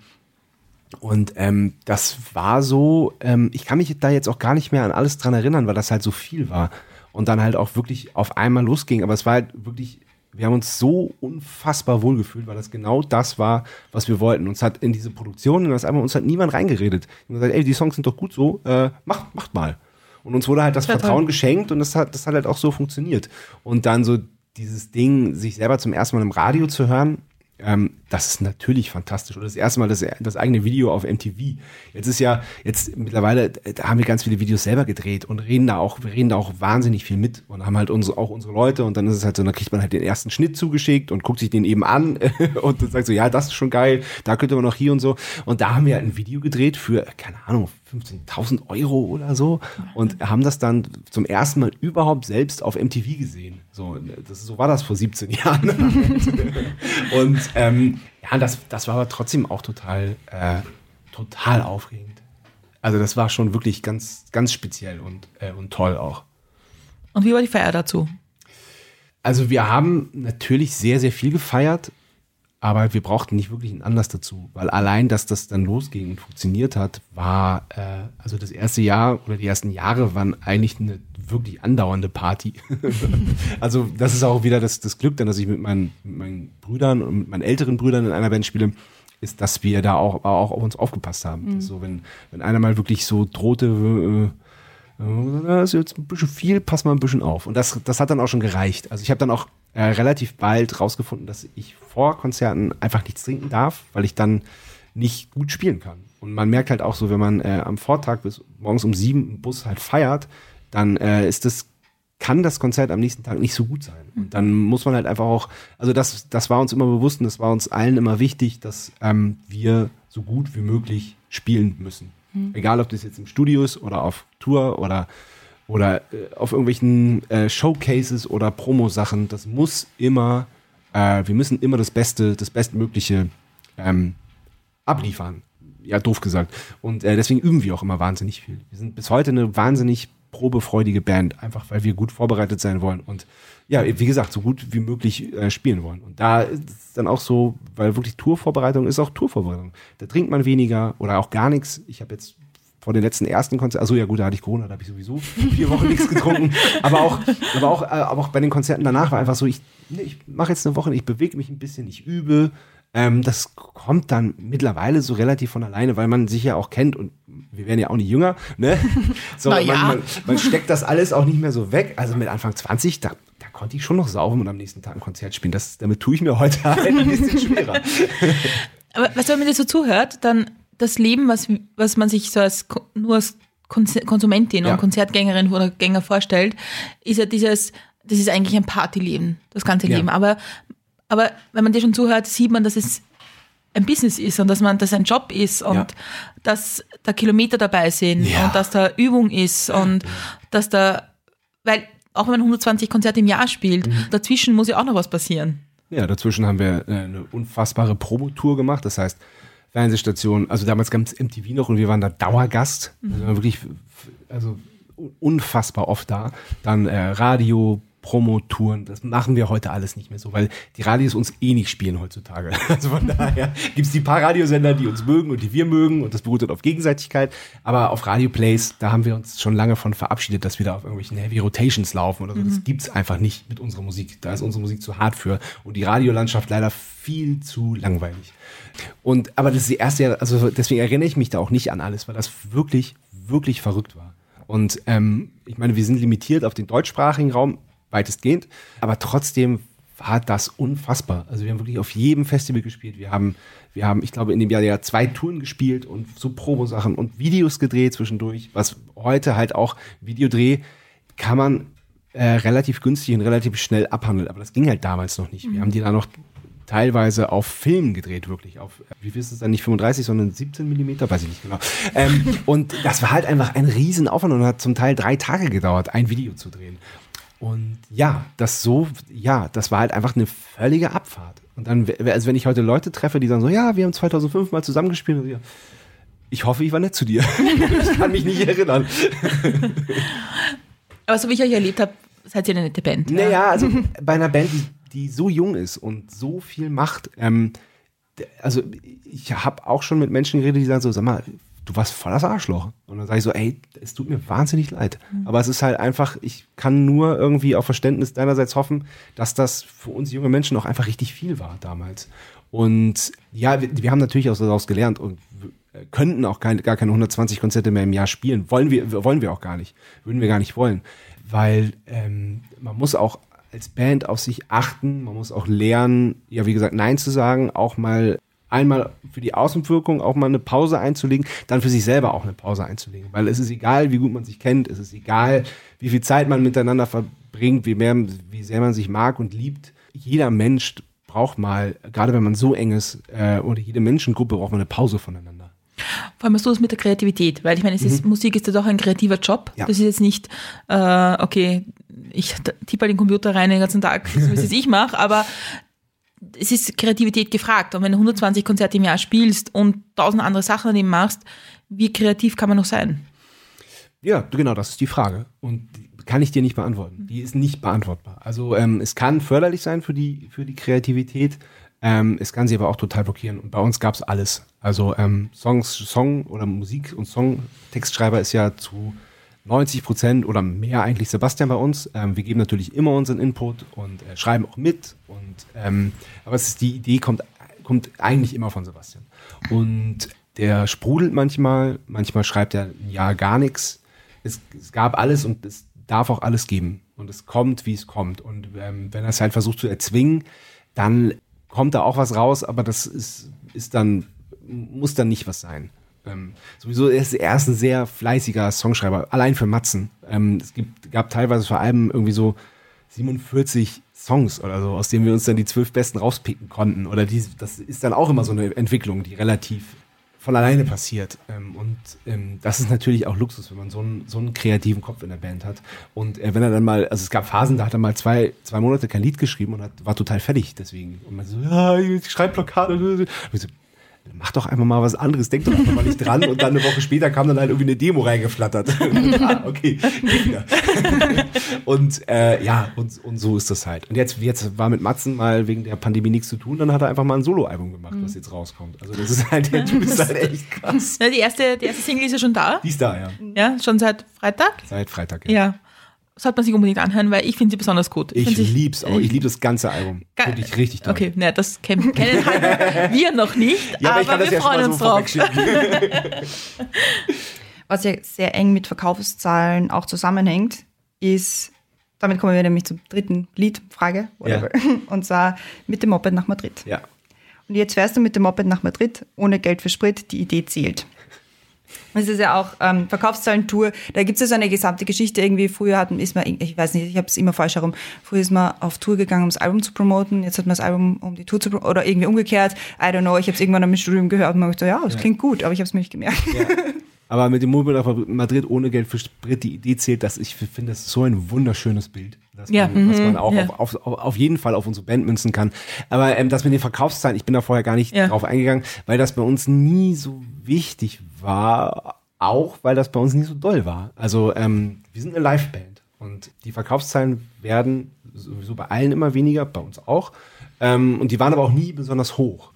Und ähm, das war so, ähm, ich kann mich da jetzt auch gar nicht mehr an alles dran erinnern, weil das halt so viel war. Und dann halt auch wirklich auf einmal losging. Aber es war halt wirklich, wir haben uns so unfassbar wohlgefühlt, weil das genau das war, was wir wollten. Uns hat in diese Produktion, in das Album, uns hat niemand reingeredet. Und gesagt, ey, die Songs sind doch gut so, äh, macht, macht mal. Und uns wurde halt das Total. Vertrauen geschenkt und das hat, das hat halt auch so funktioniert. Und dann so dieses Ding, sich selber zum ersten Mal im Radio zu hören, ähm, das ist natürlich fantastisch. Oder das erste Mal das, das eigene Video auf MTV. Jetzt ist ja, jetzt mittlerweile, da haben wir ganz viele Videos selber gedreht und reden da auch, wir reden da auch wahnsinnig viel mit und haben halt unsere, auch unsere Leute und dann ist es halt so, dann kriegt man halt den ersten Schnitt zugeschickt und guckt sich den eben an und dann sagt so, ja, das ist schon geil, da könnte man noch hier und so. Und da haben wir halt ein Video gedreht für, keine Ahnung, 15.000 Euro oder so und haben das dann zum ersten Mal überhaupt selbst auf MTV gesehen. So, das, so war das vor 17 Jahren. und ähm, ja, das, das war aber trotzdem auch total, äh, total aufregend. Also das war schon wirklich ganz, ganz speziell und, äh, und toll auch. Und wie war die Feier dazu? Also wir haben natürlich sehr, sehr viel gefeiert, aber wir brauchten nicht wirklich einen Anlass dazu, weil allein, dass das dann losging und funktioniert hat, war, äh, also das erste Jahr oder die ersten Jahre waren eigentlich eine wirklich andauernde Party. also das ist auch wieder das, das Glück, dann, dass ich mit meinen, mit meinen Brüdern und mit meinen älteren Brüdern in einer Band spiele, ist, dass wir da auch, auch auf uns aufgepasst haben. Dass So, wenn, wenn einer mal wirklich so drohte, äh, das ist jetzt ein bisschen viel, pass mal ein bisschen auf. Und das, das hat dann auch schon gereicht. Also ich habe dann auch äh, relativ bald rausgefunden, dass ich vor Konzerten einfach nichts trinken darf, weil ich dann nicht gut spielen kann. Und man merkt halt auch so, wenn man äh, am Vortag bis morgens um sieben im Bus halt feiert, dann äh, ist das, kann das Konzert am nächsten Tag nicht so gut sein. Und dann muss man halt einfach auch, also das, das war uns immer bewusst und das war uns allen immer wichtig, dass ähm, wir so gut wie möglich spielen müssen. Egal, ob das jetzt im Studio ist oder auf Tour oder, oder äh, auf irgendwelchen äh, Showcases oder Promo-Sachen. Das muss immer, äh, wir müssen immer das Beste, das Bestmögliche ähm, abliefern. Ja, doof gesagt. Und äh, deswegen üben wir auch immer wahnsinnig viel. Wir sind bis heute eine wahnsinnig probefreudige Band, einfach weil wir gut vorbereitet sein wollen und ja, wie gesagt, so gut wie möglich äh, spielen wollen. Und da ist es dann auch so, weil wirklich Tourvorbereitung ist auch Tourvorbereitung. Da trinkt man weniger oder auch gar nichts. Ich habe jetzt vor den letzten ersten Konzerten, also ja gut, da hatte ich Corona, da habe ich sowieso vier Wochen nichts getrunken. Aber auch, aber auch, äh, aber auch bei den Konzerten danach war einfach so, ich, ich mache jetzt eine Woche, ich bewege mich ein bisschen, ich übe. Ähm, das kommt dann mittlerweile so relativ von alleine, weil man sich ja auch kennt und wir werden ja auch nicht jünger. Ne? So, ja. man, man, man steckt das alles auch nicht mehr so weg. Also mit Anfang 20, da, da konnte ich schon noch saufen und am nächsten Tag ein Konzert spielen. Das, damit tue ich mir heute halt ein bisschen schwerer. Aber weißt du, wenn man dir so zuhört, dann das Leben, was, was man sich so als nur als Konsumentin Ja. und Konzertgängerin oder Gänger vorstellt, ist ja dieses, das ist eigentlich ein Partyleben, das ganze Ja. Leben. Aber, aber wenn man dir schon zuhört, sieht man, dass es ein Business ist und dass man das ein Job ist und Ja. dass da Kilometer dabei sind Ja. und dass da Übung ist und dass da, weil auch wenn man 120 Konzerte im Jahr spielt, Mhm. dazwischen muss ja auch noch was passieren. Ja, dazwischen haben wir äh, eine unfassbare Promotour gemacht. Das heißt, Fernsehstation, also damals gab es MTV noch und wir waren da Dauergast. Also wir waren wirklich, also un- unfassbar oft da. Dann äh, Radio, Promotouren, das machen wir heute alles nicht mehr so, weil die Radios uns eh nicht spielen heutzutage. Also von daher gibt es die paar Radiosender, die uns mögen und die wir mögen und das beruht dann auf Gegenseitigkeit. Aber auf Radioplays, da haben wir uns schon lange von verabschiedet, dass wir da auf irgendwelchen Heavy Rotations laufen oder so. Das gibt's einfach nicht mit unserer Musik. Da ist unsere Musik zu hart für und die Radiolandschaft leider viel zu langweilig. Und aber das ist die erste, also deswegen erinnere ich mich da auch nicht an alles, weil das wirklich, wirklich verrückt war. Und ähm, ich meine, wir sind limitiert auf den deutschsprachigen Raum, weitestgehend, aber trotzdem war das unfassbar. Also wir haben wirklich auf jedem Festival gespielt. Wir haben, wir haben, ich glaube, in dem Jahr ja zwei Touren gespielt und so Promo-Sachen und Videos gedreht zwischendurch, was heute halt auch Videodreh kann man äh, relativ günstig und relativ schnell abhandeln. Aber das ging halt damals noch nicht. Wir haben die da noch teilweise auf Film gedreht, wirklich. Auf, wie ist es dann nicht 35, sondern 17 Millimeter, weiß ich nicht genau. Ähm, und das war halt einfach ein Riesenaufwand und hat zum Teil drei Tage gedauert, ein Video zu drehen. Und ja, das so, ja, das war halt einfach eine völlige Abfahrt. Und dann, also wenn ich heute Leute treffe, die sagen so, ja, wir haben 2005 mal zusammengespielt, ja, ich hoffe, ich war nett zu dir. ich kann mich nicht erinnern. Aber so wie ich euch erlebt habe, seid ihr eine nette Band. ja? Naja, also bei einer Band, die, die so jung ist und so viel macht, ähm, also ich habe auch schon mit Menschen geredet, die sagen so, sag mal, du warst voll das Arschloch. Und dann sage ich so, ey, es tut mir wahnsinnig leid. Aber es ist halt einfach, ich kann nur irgendwie auf Verständnis deinerseits hoffen, dass das für uns junge Menschen auch einfach richtig viel war damals. Und ja, wir, wir haben natürlich auch daraus gelernt und w- könnten auch kein, gar keine 120 Konzerte mehr im Jahr spielen. Wollen wir, wollen wir auch gar nicht. Würden wir gar nicht wollen. Weil ähm, man muss auch als Band auf sich achten, man muss auch lernen, ja, wie gesagt, Nein zu sagen, auch mal einmal für die Außenwirkung auch mal eine Pause einzulegen, dann für sich selber auch eine Pause einzulegen. Weil es ist egal, wie gut man sich kennt, es ist egal, wie viel Zeit man miteinander verbringt, wie, mehr, wie sehr man sich mag und liebt. Jeder Mensch braucht mal, gerade wenn man so eng ist, äh, oder jede Menschengruppe braucht mal eine Pause voneinander. Vor allem hast du das mit der Kreativität, weil ich meine, ist, Musik ist ja doch ein kreativer Job. Ja. Das ist jetzt nicht, äh, okay, ich tippe halt den Computer rein den ganzen Tag, so wie es ich mache, aber es ist Kreativität gefragt. Und wenn du 120 Konzerte im Jahr spielst und tausend andere Sachen daneben machst, wie kreativ kann man noch sein? Ja, genau, das ist die Frage. Und die kann ich dir nicht beantworten. Die ist nicht beantwortbar. Also ähm, es kann förderlich sein für die, für die Kreativität. Ähm, es kann sie aber auch total blockieren. Und bei uns gab es alles. Also ähm, Songs, Song oder Musik und Songtextschreiber ist ja zu 90 Prozent oder mehr eigentlich Sebastian bei uns. Ähm, wir geben natürlich immer unseren Input und äh, schreiben auch mit. Und ähm, aber es ist die Idee kommt kommt eigentlich immer von Sebastian. Und der sprudelt manchmal, manchmal schreibt er ein Jahr gar nichts. Es, es gab alles und es darf auch alles geben. Und es kommt, wie es kommt. Und ähm, wenn er es halt versucht zu erzwingen, dann kommt da auch was raus, aber das ist, ist dann, muss dann nicht was sein. Ähm, sowieso ist er ist ein sehr fleißiger Songschreiber, allein für Matzen. Ähm, es gibt, gab teilweise vor allem irgendwie so 47 Songs oder so, aus denen wir uns dann die zwölf besten rauspicken konnten. Oder die, das ist dann auch immer so eine Entwicklung, die relativ von alleine passiert. Ähm, und ähm, das ist natürlich auch Luxus, wenn man so einen, so einen kreativen Kopf in der Band hat. Und äh, wenn er dann mal, also es gab Phasen, da hat er mal zwei, zwei Monate kein Lied geschrieben und hat, war total fertig deswegen. Und man so, ja, ich schreibe Blockade. Und ich so, mach doch einfach mal was anderes, denk doch einfach mal nicht dran. Und dann eine Woche später kam dann halt irgendwie eine Demo reingeflattert. ah, okay, wieder. und äh, ja, und, und so ist das halt. Und jetzt, jetzt war mit Matzen mal wegen der Pandemie nichts zu tun, dann hat er einfach mal ein Soloalbum gemacht, was jetzt rauskommt. Also das ist halt, der Typ ist halt echt krass. Ja, die, erste, die erste Single ist ja schon da. Die ist da, ja. Ja, schon seit Freitag. Seit Freitag. Ja. Sollte man sich unbedingt anhören, weil ich finde sie besonders gut. Ich sie- lieb's auch. Ich liebe das ganze Album. Ge- Wirklich richtig toll. Okay, ne, das kennen, kennen halt wir noch nicht, Ja, aber, ich aber das wir ja freuen uns so drauf. Was ja sehr eng mit Verkaufszahlen auch zusammenhängt, ist, damit kommen wir nämlich zum dritten Lied, Frage, whatever. Und zwar mit dem Moped nach Madrid. Ja. Und jetzt fährst du mit dem Moped nach Madrid, ohne Geld für Sprit, die Idee zählt. Das ist ja auch ähm, Verkaufszahlen-Tour. Da gibt es ja so eine gesamte Geschichte. Irgendwie früher hatten, ist man, ich weiß nicht, ich habe es immer falsch herum. Früher ist man auf Tour gegangen, um das Album zu promoten. Jetzt hat man das Album, um die Tour zu promoten. Oder irgendwie umgekehrt. I don't know. Ich habe es irgendwann im Studium gehört und man dachte, ja, das klingt gut, aber ich habe es mir nicht gemerkt. Aber mit dem Moped nach Madrid ohne Geld für Sprit, die Idee zählt, dass ich finde, das ist so ein wunderschönes Bild, dass Ja, man, mhm, man auch ja. auf, auf, auf, auf jeden Fall auf unsere Band münzen kann. Aber ähm, das mit den Verkaufszahlen, ich bin da vorher gar nicht Ja. drauf eingegangen, weil das bei uns nie so wichtig war, auch weil das bei uns nie so doll war. Also ähm, wir sind eine Liveband und die Verkaufszahlen werden sowieso bei allen immer weniger, bei uns auch. Ähm, und die waren aber auch nie besonders hoch.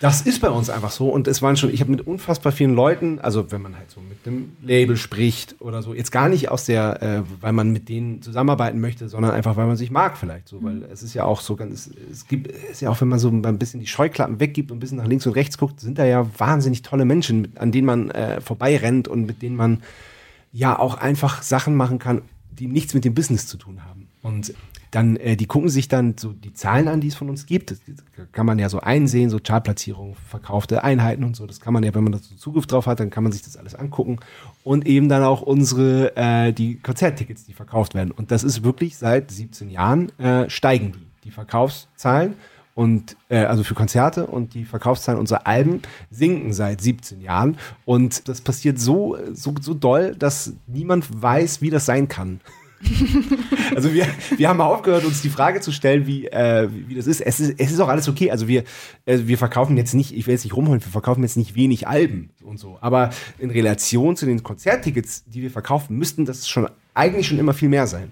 Das ist bei uns einfach so und es waren schon, ich habe mit unfassbar vielen Leuten, also wenn man halt so mit dem Label spricht oder so, jetzt gar nicht aus der, äh, weil man mit denen zusammenarbeiten möchte, sondern einfach, weil man sich mag vielleicht so, weil es ist ja auch so ganz, es gibt, es ist ja auch, wenn man so ein bisschen die Scheuklappen weggibt und ein bisschen nach links und rechts guckt, sind da ja wahnsinnig tolle Menschen, an denen man äh, vorbeirennt und mit denen man ja auch einfach Sachen machen kann, die nichts mit dem Business zu tun haben. Und dann, äh, die gucken sich dann so die Zahlen an, die es von uns gibt. Das, kann man ja so einsehen, so Chartplatzierung, verkaufte Einheiten und so. Das kann man ja, wenn man da so Zugriff drauf hat, dann kann man sich das alles angucken. Und eben dann auch unsere, äh, die Konzerttickets, die verkauft werden. Und das ist wirklich seit 17 Jahren äh, steigen die, die Verkaufszahlen. Und äh, also für Konzerte und die Verkaufszahlen unserer Alben sinken seit 17 Jahren. Und das passiert so, so, so doll, dass niemand weiß, wie das sein kann. Also wir, wir haben aufgehört, uns die Frage zu stellen, wie, äh, wie, das ist. Es, ist. es ist auch alles okay. Also wir, äh, wir verkaufen jetzt nicht, ich will jetzt nicht rumholen, wir verkaufen jetzt nicht wenig Alben und so. Aber in Relation zu den Konzerttickets, die wir verkaufen, müssten das schon eigentlich schon immer viel mehr sein.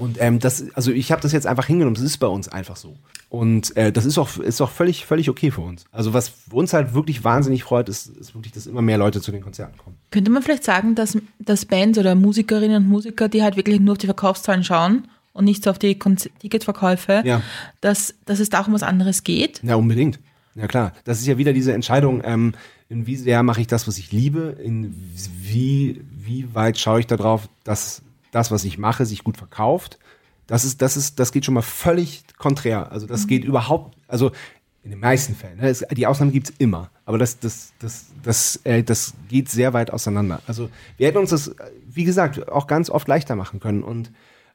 Und ähm, das, also ich habe das jetzt einfach hingenommen, das ist bei uns einfach so. Und äh, das ist auch, ist auch völlig, völlig okay für uns. Also was uns halt wirklich wahnsinnig freut, ist, ist wirklich, dass immer mehr Leute zu den Konzerten kommen. Könnte man vielleicht sagen, dass, dass Bands oder Musikerinnen und Musiker, die halt wirklich nur auf die Verkaufszahlen schauen und nicht so auf die Konz- Ticketverkäufe, Ja. dass, dass es da auch um was anderes geht? Ja, unbedingt. Ja klar. Das ist ja wieder diese Entscheidung, ähm, in wie sehr mache ich das, was ich liebe, in wie, wie weit schaue ich darauf, dass das, was ich mache, sich gut verkauft. Das ist, das ist, das geht schon mal völlig konträr. Also das geht überhaupt, also in den meisten Fällen. Ne? Es, die Ausnahmen gibt's immer. Aber das, das, das, das, äh, das geht sehr weit auseinander. Also wir hätten uns das, wie gesagt, auch ganz oft leichter machen können und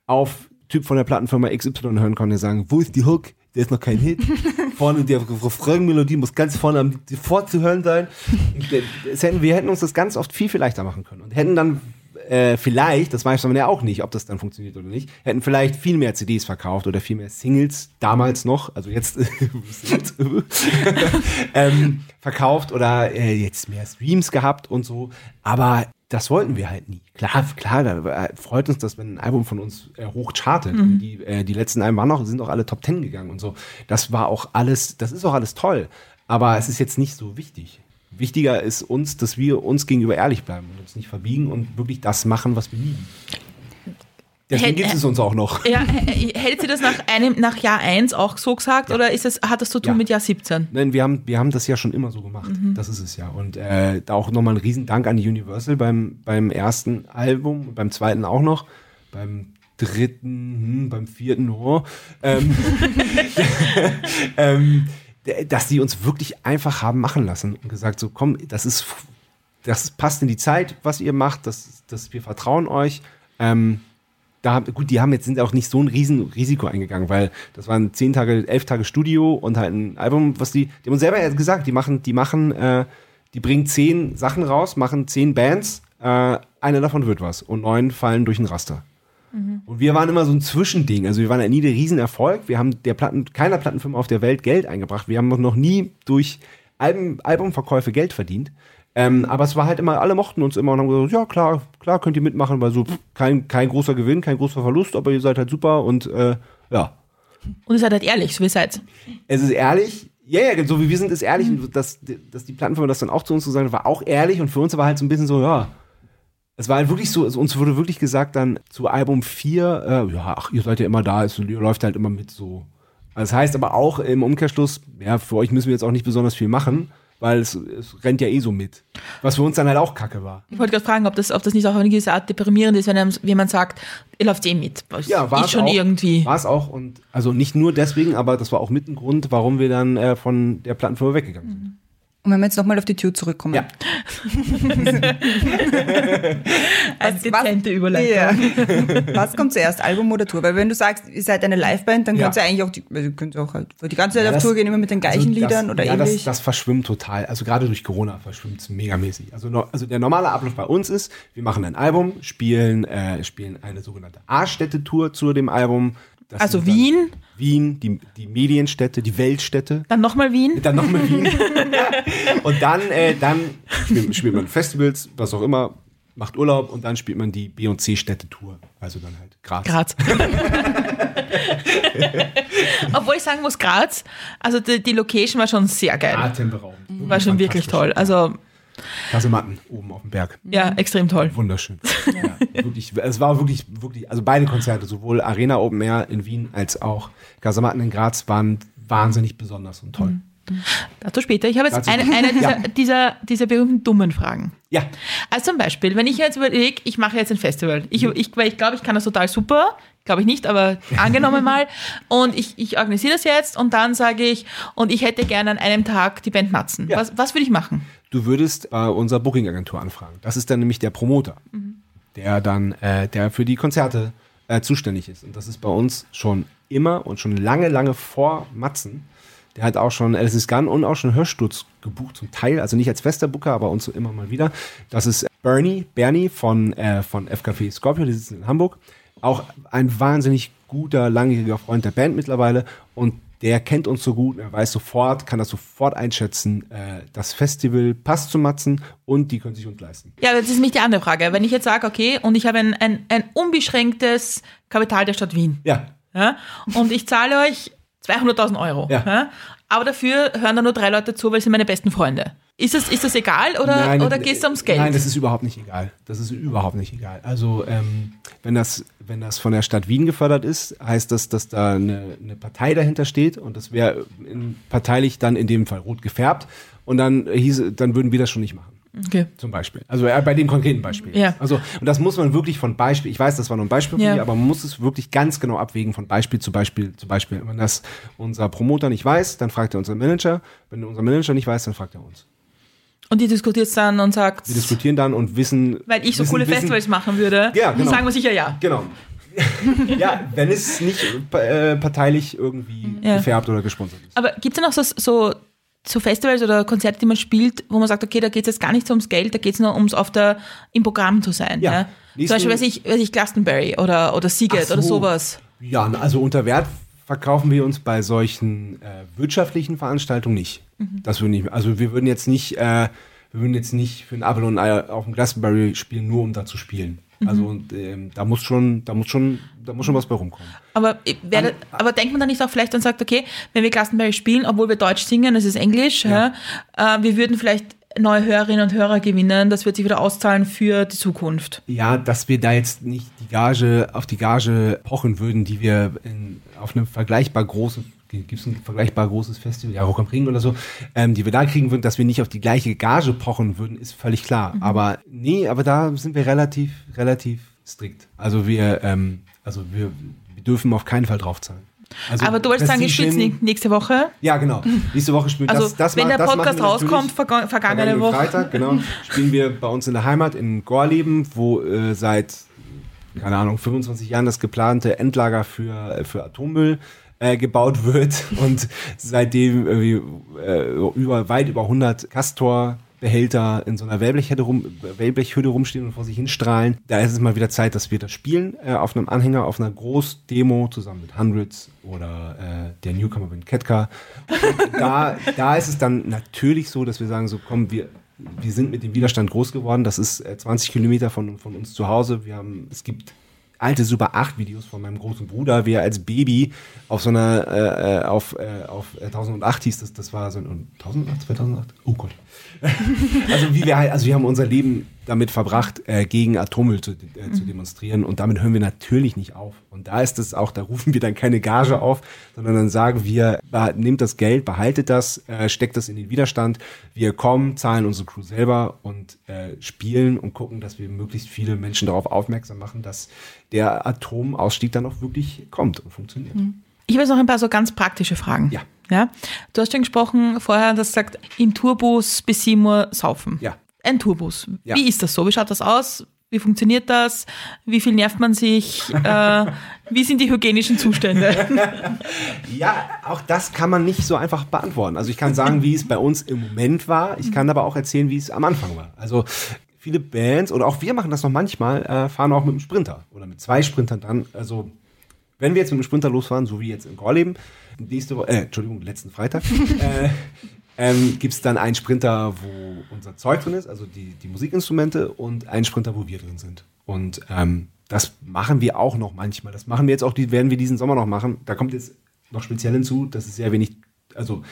auf Typ von der Plattenfirma XY hören können, der sagen, wo ist die Hook? Der ist noch kein Hit. vorne, die Refrain-Melodie muss ganz vorne am sofort zu hören sein. Es hätten, wir hätten uns das ganz oft viel, viel leichter machen können und hätten dann äh, vielleicht, das weiß man ja auch nicht, ob das dann funktioniert oder nicht, hätten vielleicht viel mehr CDs verkauft oder viel mehr Singles, damals noch, also jetzt ähm, verkauft oder äh, jetzt mehr Streams gehabt und so. Aber das wollten wir halt nie. Klar, klar, da äh, freut uns das, wenn ein Album von uns äh, hoch chartet. Die, äh, die letzten Alben waren auch, sind auch alle Top Ten gegangen und so. Das war auch alles, das ist auch alles toll. Aber es ist jetzt nicht so wichtig. Wichtiger ist uns, dass wir uns gegenüber ehrlich bleiben und uns nicht verbiegen und wirklich das machen, was wir lieben. Deswegen gibt es uns auch noch. Ja, hält sie das nach einem, nach Jahr 1 auch so gesagt oder ist es, hat das zu tun Ja. mit Jahr 17? Nein, wir haben, wir haben das ja schon immer so gemacht. Das ist es ja. Und äh, da auch nochmal ein Riesendank an Universal beim, beim ersten Album, beim zweiten auch noch, beim dritten, hm, beim vierten, oh, ähm, ähm, dass die uns wirklich einfach haben machen lassen und gesagt, so komm, das ist, das passt in die Zeit, was ihr macht, das, das, wir vertrauen euch. Ähm, da, gut, die haben jetzt sind auch nicht so ein riesen Risiko eingegangen, weil das waren zehn Tage, elf Tage Studio und halt ein Album, was die, die haben uns selber gesagt, die machen, die machen, äh, die bringen zehn Sachen raus, machen zehn Bands, äh, eine davon wird was und neun fallen durch ein Raster. Und wir waren immer so ein Zwischending. Also wir waren ja nie der Riesenerfolg. Wir haben der Platten, keiner Plattenfirma auf der Welt Geld eingebracht. Wir haben noch nie durch Alben, Albumverkäufe Geld verdient. Ähm, aber es war halt immer, alle mochten uns immer und haben gesagt, ja klar, klar könnt ihr mitmachen, weil so pff, kein, kein großer Gewinn, kein großer Verlust, aber ihr seid halt super und äh, ja. Und ihr seid halt ehrlich, so wie ihr seid. Es ist ehrlich, ja, ja, so wie wir sind, ist ehrlich. Und dass, dass die Plattenfirma das dann auch zu uns gesagt hat, war auch ehrlich. Und für uns war halt so ein bisschen so, ja. Es war halt wirklich so, also uns wurde wirklich gesagt dann zu Album 4, äh, ja, ach, ihr seid ja immer da, es ihr läuft halt immer mit so. Das heißt aber auch im Umkehrschluss, ja, für euch müssen wir jetzt auch nicht besonders viel machen, weil es, es rennt ja eh so mit. Was für uns dann halt auch kacke war. Ich wollte gerade fragen, ob das, ob das nicht auch eine gewisse Art deprimierend ist, wenn einem jemand sagt, ihr läuft eh mit. Das Ja, war es schon auch, irgendwie. War es auch und also nicht nur deswegen, aber das war auch mit ein Grund, warum wir dann äh, von der Plattenfirma weggegangen sind. Und wenn wir jetzt nochmal auf die Tür zurückkommen. Ja. Eine was- dezente Überleitung. Ja. Was kommt zuerst, Album oder Tour? Weil wenn du sagst, ihr seid eine Liveband, dann Ja. könnt ihr eigentlich auch die, also könnt ihr auch halt die ganze Zeit Ja, auf das- Tour gehen, immer mit den gleichen Also Liedern das, oder ja, ähnlich. Das, das verschwimmt total. Also gerade durch Corona verschwimmt es megamäßig. Also, no, also der normale Ablauf bei uns ist, wir machen ein Album, spielen, äh, spielen eine sogenannte A-Städte-Tour zu dem Album. Das Also Wien? Wien, die, die Medienstädte, die Weltstädte. Dann nochmal Wien. Dann nochmal Wien. und dann, äh, dann spielt, spielt man Festivals, was auch immer, macht Urlaub und dann spielt man die B- und C-Städte-Tour. Also dann halt Graz. Graz. Obwohl ich sagen muss, Graz, also die, die Location war schon sehr geil. Atemberaubend. War schon wirklich toll. Also Kasematten oben auf dem Berg. ja, extrem toll. Wunderschön. Ja, wirklich, es war wirklich, wirklich, also beide Konzerte, sowohl Arena Open Air in Wien als auch Kasematten in Graz waren wahnsinnig besonders und toll. Dazu später. Ich habe jetzt eine, eine dieser, Ja. dieser, dieser berühmten dummen Fragen. Ja, Also zum Beispiel, wenn ich jetzt überlege, ich mache jetzt ein Festival. Ich, Mhm. ich, weil ich glaube, ich kann das total super. Glaube ich nicht, aber angenommen mal. Und ich, ich organisiere das jetzt und dann sage ich, und ich hätte gerne an einem Tag die Band Matzen. Ja. Was, was würde ich machen? Du würdest bei unserer Booking-Agentur anfragen. Das ist dann nämlich der Promoter, der dann, äh, der für die Konzerte äh, zuständig ist. Und das ist bei uns schon immer und schon lange, lange vor Matzen. Der hat auch schon Alice Gun und auch schon Hörsturz gebucht zum Teil, also nicht als fester Booker, aber uns so immer mal wieder. Das ist Bernie, Bernie von, äh, von FKP Scorpio, die sitzen in Hamburg. Auch ein wahnsinnig guter, langjähriger Freund der Band mittlerweile und der kennt uns so gut, er weiß sofort, kann das sofort einschätzen, äh, das Festival passt zu Matzen und die können sich uns leisten. Ja, das ist nämlich die andere Frage. Wenn ich jetzt sage, okay, und ich habe ein, ein, ein unbeschränktes Kapital der Stadt Wien. Ja, Ja, und ich zahle euch 200.000 Euro. Ja. Aber dafür hören da nur drei Leute zu, weil sie meine besten Freunde. Ist das, ist das egal oder, Nein, oder geht es ums Geld? Nein, das ist überhaupt nicht egal. Das ist überhaupt nicht egal. Also ähm, wenn, das, wenn das von der Stadt Wien gefördert ist, heißt das, dass da eine, eine Partei dahinter steht und das wäre parteilich dann in dem Fall rot gefärbt und dann hieß, dann würden wir das schon nicht machen. Okay. Zum Beispiel. Also äh, bei dem konkreten Beispiel. Ja. Also, und das muss man wirklich von Beispiel, ich weiß, das war nur ein Beispiel von Ja. mir, aber man muss es wirklich ganz genau abwägen von Beispiel zu Beispiel zu Beispiel. Wenn das unser Promoter nicht weiß, dann fragt er unseren Manager. Wenn unser Manager nicht weiß, dann fragt er uns. Und ihr diskutiert dann und sagt, Wir diskutieren dann und wissen. weil ich so wissen, coole wissen, Festivals machen würde, Ja, genau. sagen wir sicher ja. Genau. ja, wenn es nicht äh, parteilich irgendwie Ja. gefärbt oder gesponsert ist. Aber gibt es denn auch so, so, so Festivals oder Konzerte, die man spielt, wo man sagt, okay, da geht es jetzt gar nicht so ums Geld, da geht es nur ums auf der, im Programm zu sein. Ja. Ja. Zum Beispiel, weiß ich, weiß ich, Glastonbury oder, oder Seagate so. oder sowas. Ja, also unter Wert verkaufen wir uns bei solchen äh, wirtschaftlichen Veranstaltungen nicht. Mhm. Das würden nicht. Also wir würden jetzt nicht, äh, wir würden jetzt nicht für ein Ei auf dem Glastonbury spielen, nur um da zu spielen. Mhm. Also und, ähm, da muss schon, da muss schon, da muss schon was bei rumkommen. Aber, äh, werde, aber denkt man dann nicht auch vielleicht und sagt, okay, wenn wir Glastonbury spielen, obwohl wir Deutsch singen, es ist Englisch, ja. äh, wir würden vielleicht neue Hörerinnen und Hörer gewinnen, das wird sich wieder auszahlen für die Zukunft. Ja, dass wir da jetzt nicht die Gage auf die Gage pochen würden, die wir in, auf einem vergleichbar großen gibt es ein vergleichbar großes Festival, ja, Rock am Ring oder so, ähm, die wir da kriegen würden, dass wir nicht auf die gleiche Gage pochen würden, ist völlig klar. Aber nee, aber da sind wir relativ, relativ strikt. Also wir, ähm, also wir, wir dürfen auf keinen Fall draufzahlen. Also aber du wolltest sagen, ihr spielt nächste Woche. Ja, genau. Nächste Woche spielen Also, das, das wenn der Podcast rauskommt, verga- vergangene Woche. Freitag, genau. Spielen wir bei uns in der Heimat in Gorleben, wo äh, seit, keine Ahnung, 25 Jahren das geplante Endlager für, äh, für Atommüll äh, gebaut wird und seitdem irgendwie, äh, über, weit über 100 Castor Behälter in so einer Wellblechhütte, rum, Wellblechhütte rumstehen und vor sich hinstrahlen. Da ist es mal wieder Zeit, dass wir das spielen äh, auf einem Anhänger, auf einer Großdemo zusammen mit Hundreds oder äh, der Newcomer Ben Ketka. Da, da ist es dann natürlich so, dass wir sagen, so komm, wir, wir sind mit dem Widerstand groß geworden. Das ist äh, 20 Kilometer von, von uns zu Hause. Wir haben, es gibt alte Super 8 Videos von meinem großen Bruder, wie er als Baby auf so einer, äh, äh, auf, äh, auf äh, 1008 hieß das, das war so ein, 1008, 2008? Oh Gott. also wie wir halt, also wir haben unser Leben damit verbracht, äh, gegen Atommüll zu, äh, zu demonstrieren und damit hören wir natürlich nicht auf. Und da ist es auch, da rufen wir dann keine Gage auf, sondern dann sagen wir, nehmt das Geld, behaltet das, äh, steckt das in den Widerstand, wir kommen, zahlen unsere Crew selber und äh, spielen und gucken, dass wir möglichst viele Menschen darauf aufmerksam machen, dass der Atomausstieg dann auch wirklich kommt und funktioniert. Ich habe jetzt noch ein paar so ganz praktische Fragen. Ja. ja? Du hast schon gesprochen vorher, das sagt, im Tourbus bis 7 Uhr saufen. Ja. Ein Tourbus. Ja. Wie ist das so? Wie schaut das aus? Wie funktioniert das? Wie viel nervt man sich? äh, wie sind die hygienischen Zustände? Ja, auch das kann man nicht so einfach beantworten. Also ich kann sagen, wie es bei uns im Moment war. Ich kann aber auch erzählen, wie es am Anfang war. Also viele Bands oder auch wir machen das noch manchmal, äh, fahren auch mit einem Sprinter oder mit zwei Sprintern dann. Also wenn wir jetzt mit einem Sprinter losfahren, so wie jetzt in Gorleben, nächste Woche, äh, Entschuldigung, letzten Freitag, äh, ähm, gibt es dann einen Sprinter, wo unser Zeug drin ist, also die, die Musikinstrumente und einen Sprinter, wo wir drin sind. Und ähm, das machen wir auch noch manchmal. Das machen wir jetzt auch, die werden wir diesen Sommer noch machen. Da kommt jetzt noch speziell hinzu, dass es sehr wenig, also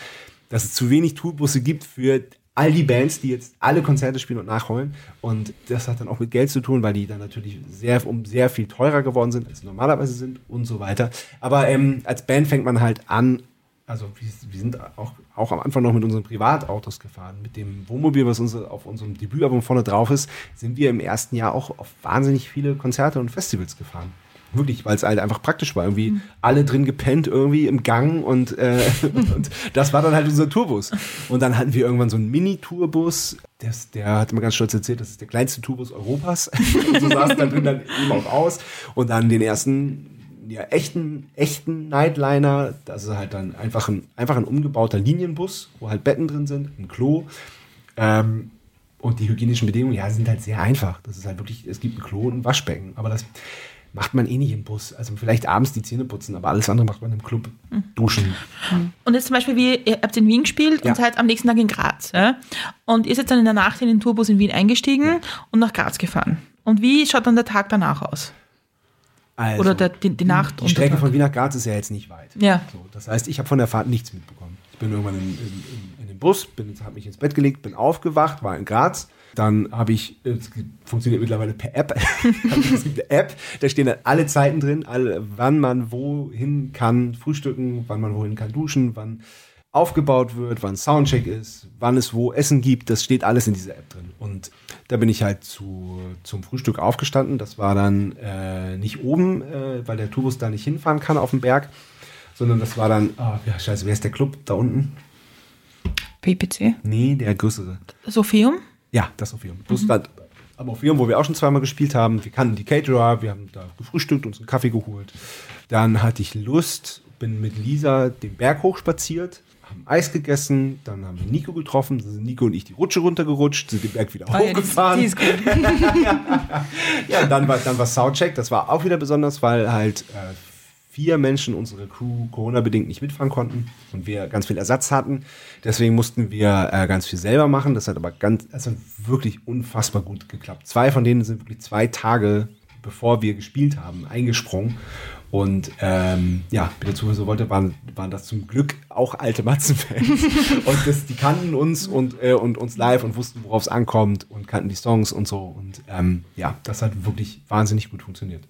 dass es zu wenig Tourbusse gibt für all die Bands, die jetzt alle Konzerte spielen und nachholen. Und das hat dann auch mit Geld zu tun, weil die dann natürlich sehr, um sehr viel teurer geworden sind, als sie normalerweise sind und so weiter. Aber ähm, als Band fängt man halt an, also wir, wir sind auch, auch am Anfang noch mit unseren Privatautos gefahren. Mit dem Wohnmobil, was unser, auf unserem Debütalbum vorne drauf ist, sind wir im ersten Jahr auch auf wahnsinnig viele Konzerte und Festivals gefahren. Wirklich, weil es halt einfach praktisch war. Irgendwie alle drin gepennt, irgendwie im Gang und, äh, und das war dann halt unser Tourbus. Und dann hatten wir irgendwann so einen Mini-Tourbus. Der hat mir ganz stolz erzählt, das ist der kleinste Tourbus Europas. und so sah es dann drin dann eben auch aus. Und dann den ersten ja, echten, echten Nightliner. Das ist halt dann einfach ein, einfach ein umgebauter Linienbus, wo halt Betten drin sind, ein Klo. Ähm, und die hygienischen Bedingungen, ja, sind halt sehr einfach. Das ist halt wirklich, es gibt ein Klo und ein Waschbecken. Aber das macht man eh nicht im Bus. Also vielleicht abends die Zähne putzen, aber alles andere macht man im Club. Duschen. Und jetzt zum Beispiel, wie ihr habt in Wien gespielt Ja. und seid am nächsten Tag in Graz. Ja? Und ihr seid dann in der Nacht in den Tourbus in Wien eingestiegen und nach Graz gefahren. Und wie schaut dann der Tag danach aus? Also, Oder der, die, die Nacht die Strecke von Wien nach Graz ist ja jetzt nicht weit. Ja. So, das heißt, ich habe von der Fahrt nichts mitbekommen. Ich bin irgendwann in, in, in, in den Bus, bin, habe mich ins Bett gelegt, bin aufgewacht, war in Graz. Dann habe ich, es funktioniert mittlerweile per App. es gibt eine App, da stehen dann alle Zeiten drin, alle, wann man wohin kann frühstücken, wann man wohin kann duschen, wann aufgebaut wird, wann Soundcheck ist, wann es wo Essen gibt, das steht alles in dieser App drin. Und da bin ich halt zu, zum Frühstück aufgestanden. Das war dann äh, nicht oben, äh, weil der Tourbus da nicht hinfahren kann auf dem Berg, sondern das war dann, ah, ja, scheiße, wer ist der Club da unten? PPC. Nee, der größere. Sophium? Ja, das Orpheum. Plus dann am Orpheum, wo wir auch schon zweimal gespielt haben. Wir kannten die Caterer, wir haben da gefrühstückt, uns einen Kaffee geholt. Dann hatte ich Lust, bin mit Lisa den Berg hochspaziert, haben Eis gegessen, dann haben wir Nico getroffen, dann sind Nico und ich die Rutsche runtergerutscht, sind den Berg wieder Oh ja, die, hochgefahren. die ist gut. Ja, dann war, dann war Soundcheck. Das war auch wieder besonders, weil halt äh, vier Menschen unsere Crew Corona-bedingt nicht mitfahren konnten und wir ganz viel Ersatz hatten. Deswegen mussten wir äh, ganz viel selber machen. Das hat aber ganz, hat wirklich unfassbar gut geklappt. Zwei von denen sind wirklich zwei Tage, bevor wir gespielt haben, eingesprungen. Und ähm, ja, wie der Zuhörer so wollte, waren, waren das zum Glück auch alte Matzen-Fans. und das, die kannten uns und, äh, und uns live und wussten, worauf es ankommt und kannten die Songs und so. Und ähm, ja, das hat wirklich wahnsinnig gut funktioniert.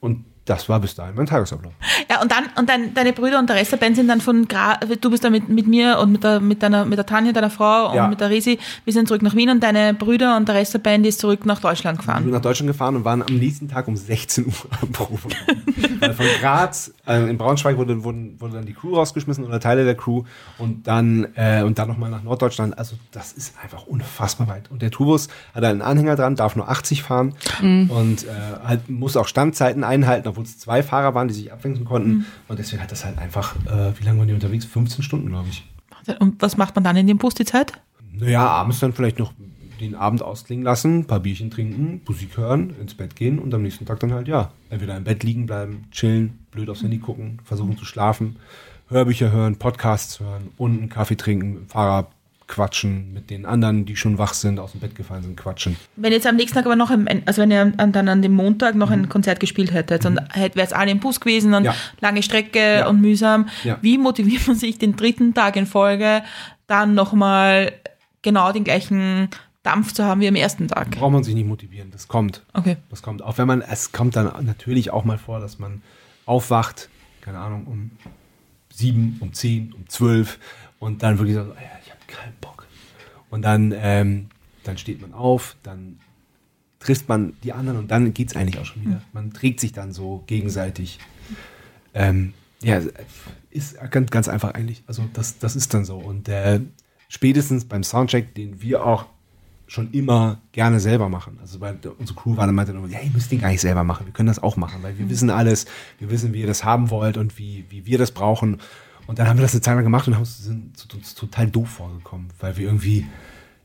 Und das war bis dahin mein Tagesablauf. Ja, und dann, und dann deine Brüder und der Rest der Band sind dann von Gra du bist da mit, mit mir und mit der, mit deiner, mit der Tanja, deiner Frau und Ja. mit der Risi, wir sind zurück nach Wien und deine Brüder und der Rest der Band ist zurück nach Deutschland Wir sind gefahren. nach Deutschland gefahren und waren am nächsten Tag um 16 Uhr am Probe. Von Graz, äh, in Braunschweig wurde, wurden, wurde dann die Crew rausgeschmissen oder Teile der Crew und dann, äh, und dann nochmal nach Norddeutschland. Also das ist einfach unfassbar weit. Und der Tourbus hat einen Anhänger dran, darf nur 80 fahren und äh, halt muss auch Standzeiten einhalten, obwohl es zwei Fahrer waren, die sich abwechseln konnten. Und deswegen hat das halt einfach, äh, wie lange waren die unterwegs? 15 Stunden, glaube ich. Und was macht man dann in dem Bus die Zeit? Naja, abends dann vielleicht noch den Abend ausklingen lassen, ein paar Bierchen trinken, Musik hören, ins Bett gehen und am nächsten Tag dann halt, ja, entweder im Bett liegen bleiben, chillen, blöd aufs Handy gucken, versuchen zu schlafen, Hörbücher hören, Podcasts hören und einen Kaffee trinken, Fahrer quatschen, mit den anderen, die schon wach sind, aus dem Bett gefallen sind, quatschen. Wenn jetzt am nächsten Tag aber noch, ein, also wenn ihr an, dann an dem Montag noch ein Konzert gespielt hättet und wäre es alle im Bus gewesen und Mhm. Ja. lange Strecke Ja. und mühsam, Ja. wie motiviert man sich den dritten Tag in Folge dann nochmal genau den gleichen Dampf zu haben wie am ersten Tag? Braucht man sich nicht motivieren, das kommt. Okay. Das kommt. Auch wenn man, es kommt dann natürlich auch mal vor, dass man aufwacht, keine Ahnung, um sieben, um zehn, um zwölf und dann wirklich so, "Ah ja, ich keinen Bock. Und dann, ähm, dann steht man auf, dann trifft man die anderen und dann geht's eigentlich auch schon wieder. Man trägt sich dann so gegenseitig. Ähm, ja, ist ganz, ganz einfach eigentlich. Also das, das ist dann so. Und äh, spätestens beim Soundcheck, den wir auch schon immer gerne selber machen. Also bei der, unsere Crew war dann meinte immer, ja, ihr müsst den gar nicht selber machen, wir können das auch machen, weil wir wissen alles, wir wissen, wie ihr das haben wollt und wie, wie wir das brauchen. Und dann haben wir das eine Zeit lang gemacht und haben uns, sind uns total doof vorgekommen, weil wir irgendwie,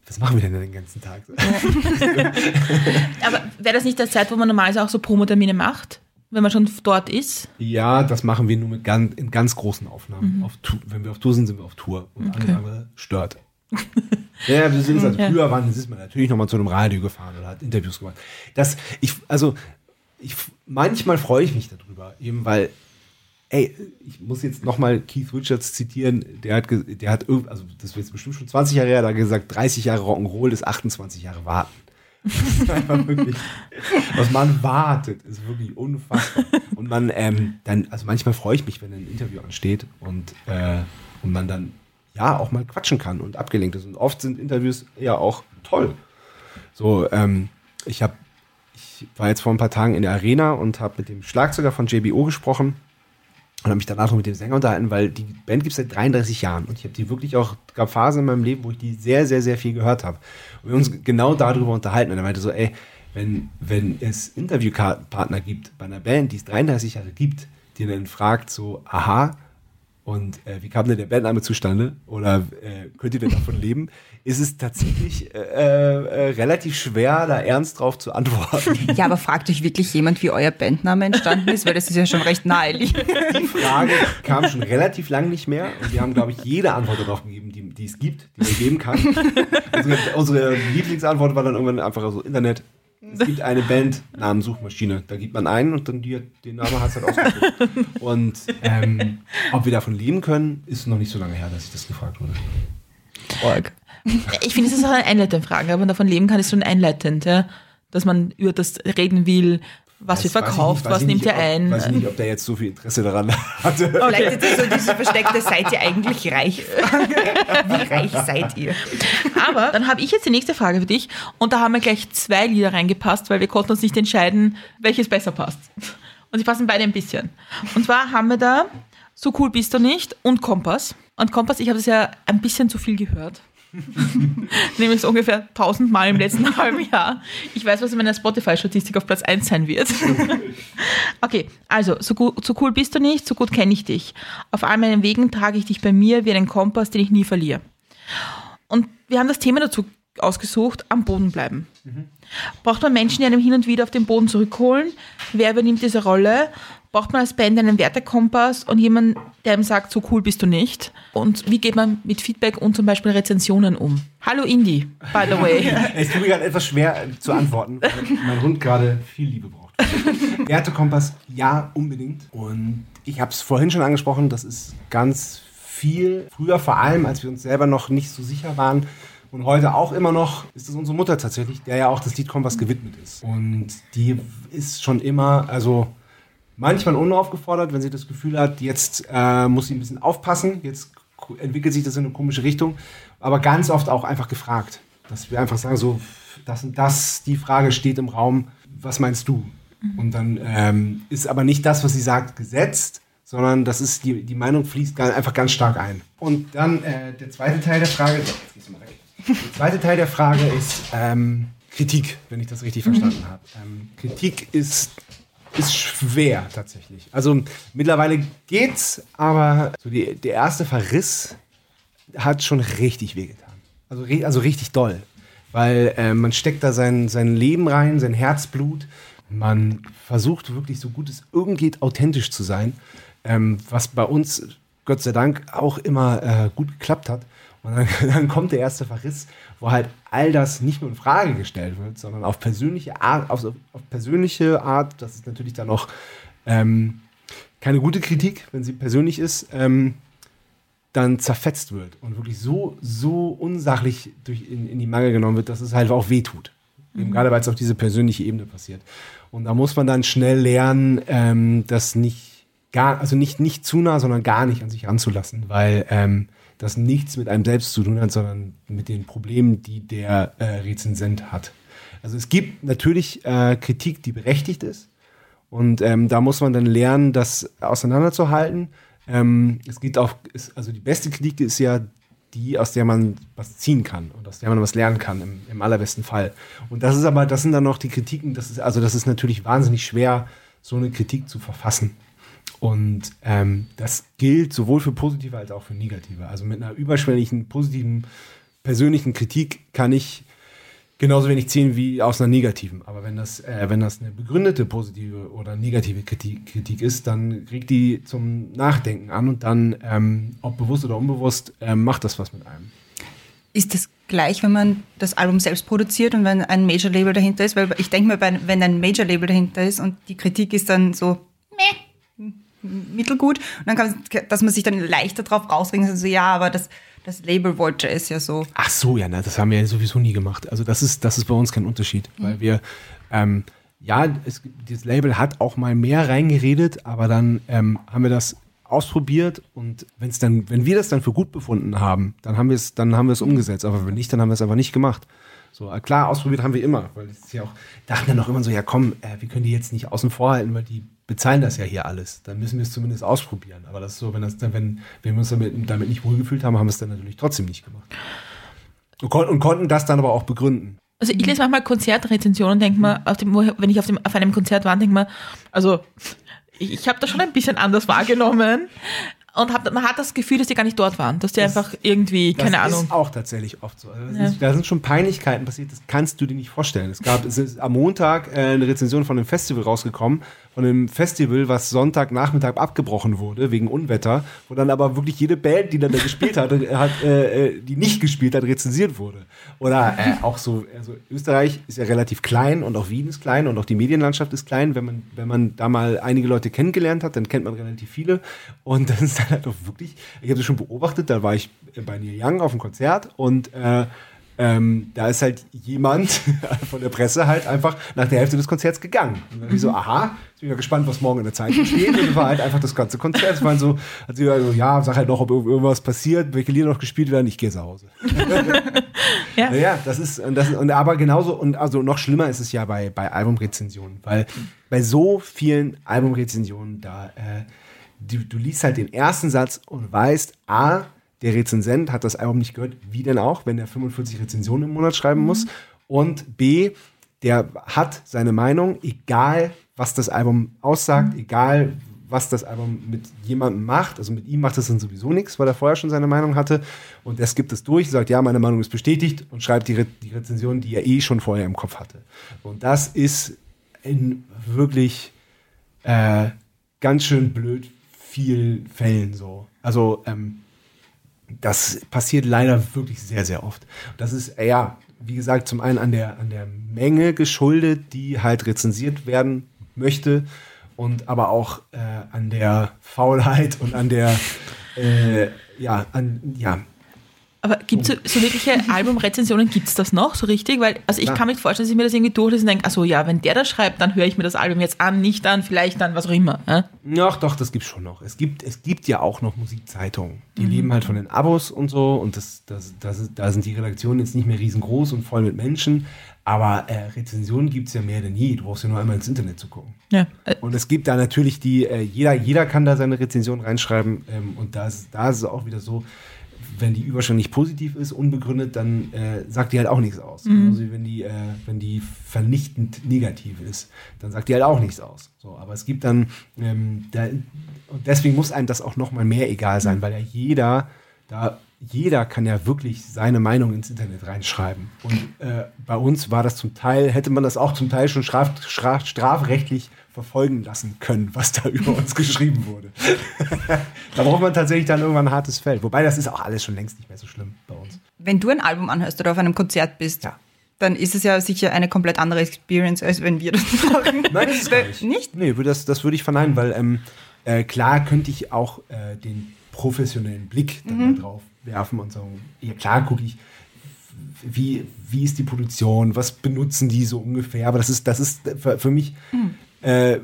was machen wir denn den ganzen Tag? Aber wäre das nicht der Zeit, wo man normalerweise auch so Promotermine macht, wenn man schon dort ist? Ja, das machen wir nur mit ganz, in ganz großen Aufnahmen. Auf Tour, wenn wir auf Tour sind, sind wir auf Tour. Und Okay. okay. andere stört. ja, wir sind also Ja. früher waren, ist man natürlich nochmal zu einem Radio gefahren oder hat Interviews gemacht. Das, ich, also, ich, manchmal freue ich mich darüber, eben weil, ey, ich muss jetzt nochmal Keith Richards zitieren, der hat, der hat, also das jetzt bestimmt schon 20 Jahre her, da gesagt, 30 Jahre Rock'n'Roll ist 28 Jahre warten. Das ist wirklich, was man wartet, ist wirklich unfassbar. Und man, ähm, dann, also manchmal freue ich mich, wenn ein Interview ansteht und äh, und man dann ja auch mal quatschen kann und abgelenkt ist. Und oft sind Interviews ja auch toll. So, ähm, ich habe, ich war jetzt vor ein paar Tagen in der Arena und habe mit dem Schlagzeuger von JBO gesprochen und habe mich danach noch mit dem Sänger unterhalten, weil die Band gibt es seit 33 Jahren und ich habe die wirklich auch, gab Phasen in meinem Leben, wo ich die sehr, sehr, sehr viel gehört habe. Und wir uns genau darüber unterhalten und er meinte so, ey, wenn, wenn es Interviewpartner gibt bei einer Band, die es 33 Jahre gibt, die dann fragt so, aha, und äh, wie kam denn der Bandname zustande? Oder äh, könnt ihr denn davon leben? Ist es tatsächlich äh, äh, relativ schwer, da ernst drauf zu antworten. Ja, aber fragt euch wirklich jemand, wie euer Bandname entstanden ist, weil das ist ja schon recht naheliegend. Die Frage kam schon relativ lang nicht mehr und wir haben, glaube ich, jede Antwort darauf gegeben, die, die es gibt, die man geben kann. Unsere, unsere Lieblingsantwort war dann irgendwann einfach so Internet. Es gibt eine Band, Namensuchmaschine. Da gibt man ein und dann die, den Namen hat es halt ausgesucht. Und ähm, ob wir davon leben können, ist noch nicht so lange her, dass ich das gefragt wurde. Org. Ich finde, es ist auch eine einleitende Frage. Ob man davon leben kann, ist schon einleitend, ja? dass man über das reden will, was wird ich verkauft, nicht- was ich nimmt nicht, ihr ein. Ob, weiß ich nicht, ob der jetzt so viel Interesse daran hatte. Vielleicht ist das so diese versteckte, seid ihr eigentlich reich? Wie reich seid ihr? Aber dann habe ich jetzt die nächste Frage für dich und da haben wir gleich zwei Lieder reingepasst, weil wir konnten uns nicht entscheiden, welches besser passt. Und sie passen beide ein bisschen. Und zwar haben wir da So cool bist du nicht und Kompass. Und Kompass, ich habe das ja ein bisschen zu viel gehört. Nämlich so ungefähr tausendmal im letzten halben Jahr. Ich weiß, was in meiner Spotify-Statistik auf Platz 1 sein wird. okay, also, so, gut, so cool bist du nicht, so gut kenne ich dich. Auf all meinen Wegen trage ich dich bei mir wie einen Kompass, den ich nie verliere. Und wir haben das Thema dazu ausgesucht, am Boden bleiben. Braucht man Menschen, die einem hin und wieder auf den Boden zurückholen? Wer übernimmt diese Rolle? Braucht man als Band einen Wertekompass und jemanden, der ihm sagt, so cool bist du nicht? Und wie geht man mit Feedback und zum Beispiel Rezensionen um? Hallo Indie, by the way. Es tut mir gerade etwas schwer zu antworten, weil mein Hund gerade viel Liebe braucht. Wertekompass, ja, unbedingt. Und ich habe es vorhin schon angesprochen, das ist ganz viel. Früher vor allem, als wir uns selber noch nicht so sicher waren. Und heute auch immer noch ist es unsere Mutter tatsächlich, der ja auch das Lied Kompass gewidmet ist. Und die ist schon immer, also manchmal unaufgefordert, wenn sie das Gefühl hat, jetzt äh, muss sie ein bisschen aufpassen, jetzt entwickelt sich das in eine komische Richtung, aber ganz oft auch einfach gefragt, dass wir einfach sagen, so, das und das, die Frage steht im Raum, was meinst du? Und dann ähm, ist aber nicht das, was sie sagt, gesetzt, sondern das ist, die, die Meinung fließt einfach ganz stark ein. Und dann äh, der zweite Teil der Frage. Der zweite Teil der Frage ist ähm, Kritik, wenn ich das richtig verstanden habe. Ähm, Kritik ist ist schwer tatsächlich. Also mittlerweile geht's, aber so die, der erste Verriss hat schon richtig wehgetan. Also, also richtig doll. Weil äh, man steckt da sein, sein Leben rein, sein Herzblut. Man versucht wirklich so gut es irgend geht authentisch zu sein. Ähm, was bei uns, Gott sei Dank, auch immer äh, gut geklappt hat. Und dann, dann kommt der erste Verriss, wo halt all das nicht nur in Frage gestellt wird, sondern auf persönliche Art, auf, auf persönliche Art, das ist natürlich dann auch ähm, keine gute Kritik, wenn sie persönlich ist, ähm, dann zerfetzt wird und wirklich so, so unsachlich durch in, in die Mangel genommen wird, dass es halt auch wehtut. Eben gerade weil es auf diese persönliche Ebene passiert. Und da muss man dann schnell lernen, ähm, das nicht gar, also nicht, nicht zu nah, sondern gar nicht an sich ranzulassen, weil ähm, das nichts mit einem selbst zu tun hat, sondern mit den Problemen, die der äh, Rezensent hat. Also es gibt natürlich äh, Kritik, die berechtigt ist. Und ähm, da muss man dann lernen, das auseinanderzuhalten. Ähm, es geht auch, ist, also die beste Kritik ist ja die, aus der man was ziehen kann und aus der man was lernen kann, im, im allerbesten Fall. Und das ist aber, das sind dann noch die Kritiken, das ist, also das ist natürlich wahnsinnig schwer, so eine Kritik zu verfassen. Und ähm, das gilt sowohl für positive als auch für negative. Also mit einer überschwänglichen, positiven, persönlichen Kritik kann ich genauso wenig ziehen wie aus einer negativen. Aber wenn das, äh, wenn das eine begründete positive oder negative Kritik, Kritik ist, dann kriegt die zum Nachdenken an und dann, ähm, ob bewusst oder unbewusst, ähm, macht das was mit einem. Ist das gleich, wenn man das Album selbst produziert und wenn ein Major-Label dahinter ist? Weil ich denke bei- wenn ein Major-Label dahinter ist und die Kritik ist dann so meh, mittelgut, und dann kann dass man sich dann leichter drauf rausregen kann, so ja, aber das, das Label wollte es ja so. Ach so, ja, na, das haben wir ja sowieso nie gemacht. Also das ist, das ist bei uns kein Unterschied, weil wir, ähm, ja, es, dieses Label hat auch mal mehr reingeredet, aber dann ähm, haben wir das ausprobiert und wenn es dann, wenn wir das dann für gut befunden haben, dann haben wir es, dann haben wir es umgesetzt. Aber wenn nicht, dann haben wir es einfach nicht gemacht. So, äh, klar, ausprobiert haben wir immer, weil es ist ja auch, dachten dann auch immer so, ja komm, äh, wir können die jetzt nicht außen vor halten, weil die bezahlen das ja hier alles. Dann müssen wir es zumindest ausprobieren. Aber das ist so, wenn das wenn, wenn wir uns damit, damit nicht wohlgefühlt haben, haben wir es dann natürlich trotzdem nicht gemacht. Und, kon und konnten das dann aber auch begründen. Also ich lese manchmal Konzertrezensionen und denke mir, auf dem, wenn ich auf, dem, auf einem Konzert war, denke mir, also ich, ich habe das schon ein bisschen anders wahrgenommen und hab, man hat das Gefühl, dass die gar nicht dort waren, dass die einfach irgendwie, keine das Ahnung. ist auch tatsächlich oft so. Also das Ja. ist, da sind schon Peinlichkeiten passiert, das kannst du dir nicht vorstellen. Es gab, es ist am Montag äh, eine Rezension von einem Festival rausgekommen, von einem Festival, was Sonntagnachmittag abgebrochen wurde, wegen Unwetter, wo dann aber wirklich jede Band, die dann da gespielt hat, äh, hat äh, äh, die nicht gespielt hat, rezensiert wurde. Oder äh, auch so, also Österreich ist ja relativ klein und auch Wien ist klein und auch die Medienlandschaft ist klein. Wenn man, wenn man da mal einige Leute kennengelernt hat, dann kennt man relativ viele. Und das ist dann halt auch wirklich, ich habe das schon beobachtet, da war ich bei Neil Young auf dem Konzert und äh, ähm, da ist halt jemand von der Presse halt einfach nach der Hälfte des Konzerts gegangen. Und dann ich so, aha, jetzt bin ich mal gespannt, was morgen in der Zeitung steht. Und war halt einfach das ganze Konzert. Es waren so, hat sie also, ja, sag halt noch, ob irgendwas passiert, welche Lieder noch gespielt werden, ich gehe zu Hause. Ja. Ja, das ist, und das, und aber genauso, und also noch schlimmer ist es ja bei, bei Albumrezensionen, weil bei so vielen Albumrezensionen, da, äh, du, du liest halt den ersten Satz und weißt, A, der Rezensent hat das Album nicht gehört, wie denn auch, wenn er 45 Rezensionen im Monat schreiben muss, und B, der hat seine Meinung, egal was das Album aussagt, egal was das Album mit jemandem macht. Also mit ihm macht es dann sowieso nichts, weil er vorher schon seine Meinung hatte. Und er skippt es durch, sagt, ja, meine Meinung ist bestätigt und schreibt die, Re die Rezension, die er eh schon vorher im Kopf hatte. Und das ist in wirklich äh, ganz schön blöd vielen Fällen so. Also ähm, das passiert leider wirklich sehr, sehr oft. Das ist, ja, wie gesagt, zum einen an der, an der Menge geschuldet, die halt rezensiert werden möchte und aber auch äh, an der Faulheit und an der, äh, ja, an, ja, Aber gibt es so, so wirkliche Albumrezensionen, gibt es das noch so richtig? Weil, also ich Klar. kann mir vorstellen, dass ich mir das irgendwie durchlese und denke, also ja, wenn der das schreibt, dann höre ich mir das Album jetzt an, nicht an, vielleicht dann, was auch immer. Ja? Ach doch, das gibt's schon noch. Es gibt, es gibt ja auch noch Musikzeitungen. Die leben halt von den Abos und so und das, das, das, da sind die Redaktionen jetzt nicht mehr riesengroß und voll mit Menschen. Aber äh, Rezensionen gibt's ja mehr denn je. Du brauchst ja nur einmal ins Internet zu gucken. Ja. Äh, Und es gibt da natürlich die, äh, jeder, jeder kann da seine Rezension reinschreiben. Ähm, und da ist, da ist es auch wieder so, wenn die Überschrift nicht positiv ist, unbegründet, dann äh, sagt die halt auch nichts aus. Genauso wie wenn die, äh, wenn die vernichtend negativ ist, dann sagt die halt auch nichts aus. So, aber es gibt dann, ähm, da, und deswegen muss einem das auch noch mal mehr egal sein, weil ja jeder da jeder kann ja wirklich seine Meinung ins Internet reinschreiben. Und äh, bei uns war das zum Teil, hätte man das auch zum Teil schon straf, straf, strafrechtlich verfolgen lassen können, was da über uns geschrieben wurde. da braucht man tatsächlich dann irgendwann ein hartes Feld. Wobei das ist auch alles schon längst nicht mehr so schlimm bei uns. Wenn du ein Album anhörst oder auf einem Konzert bist, Ja. dann ist es ja sicher eine komplett andere Experience, als wenn wir das machen. Nein, das ist nicht. Nicht? Nee, würde das, das würde ich verneinen, weil ähm, äh, klar könnte ich auch äh, den professionellen Blick dann da drauf werfen und sagen, ja klar gucke ich, wie, wie ist die Produktion, was benutzen die so ungefähr, aber das ist, das ist für, mich, äh,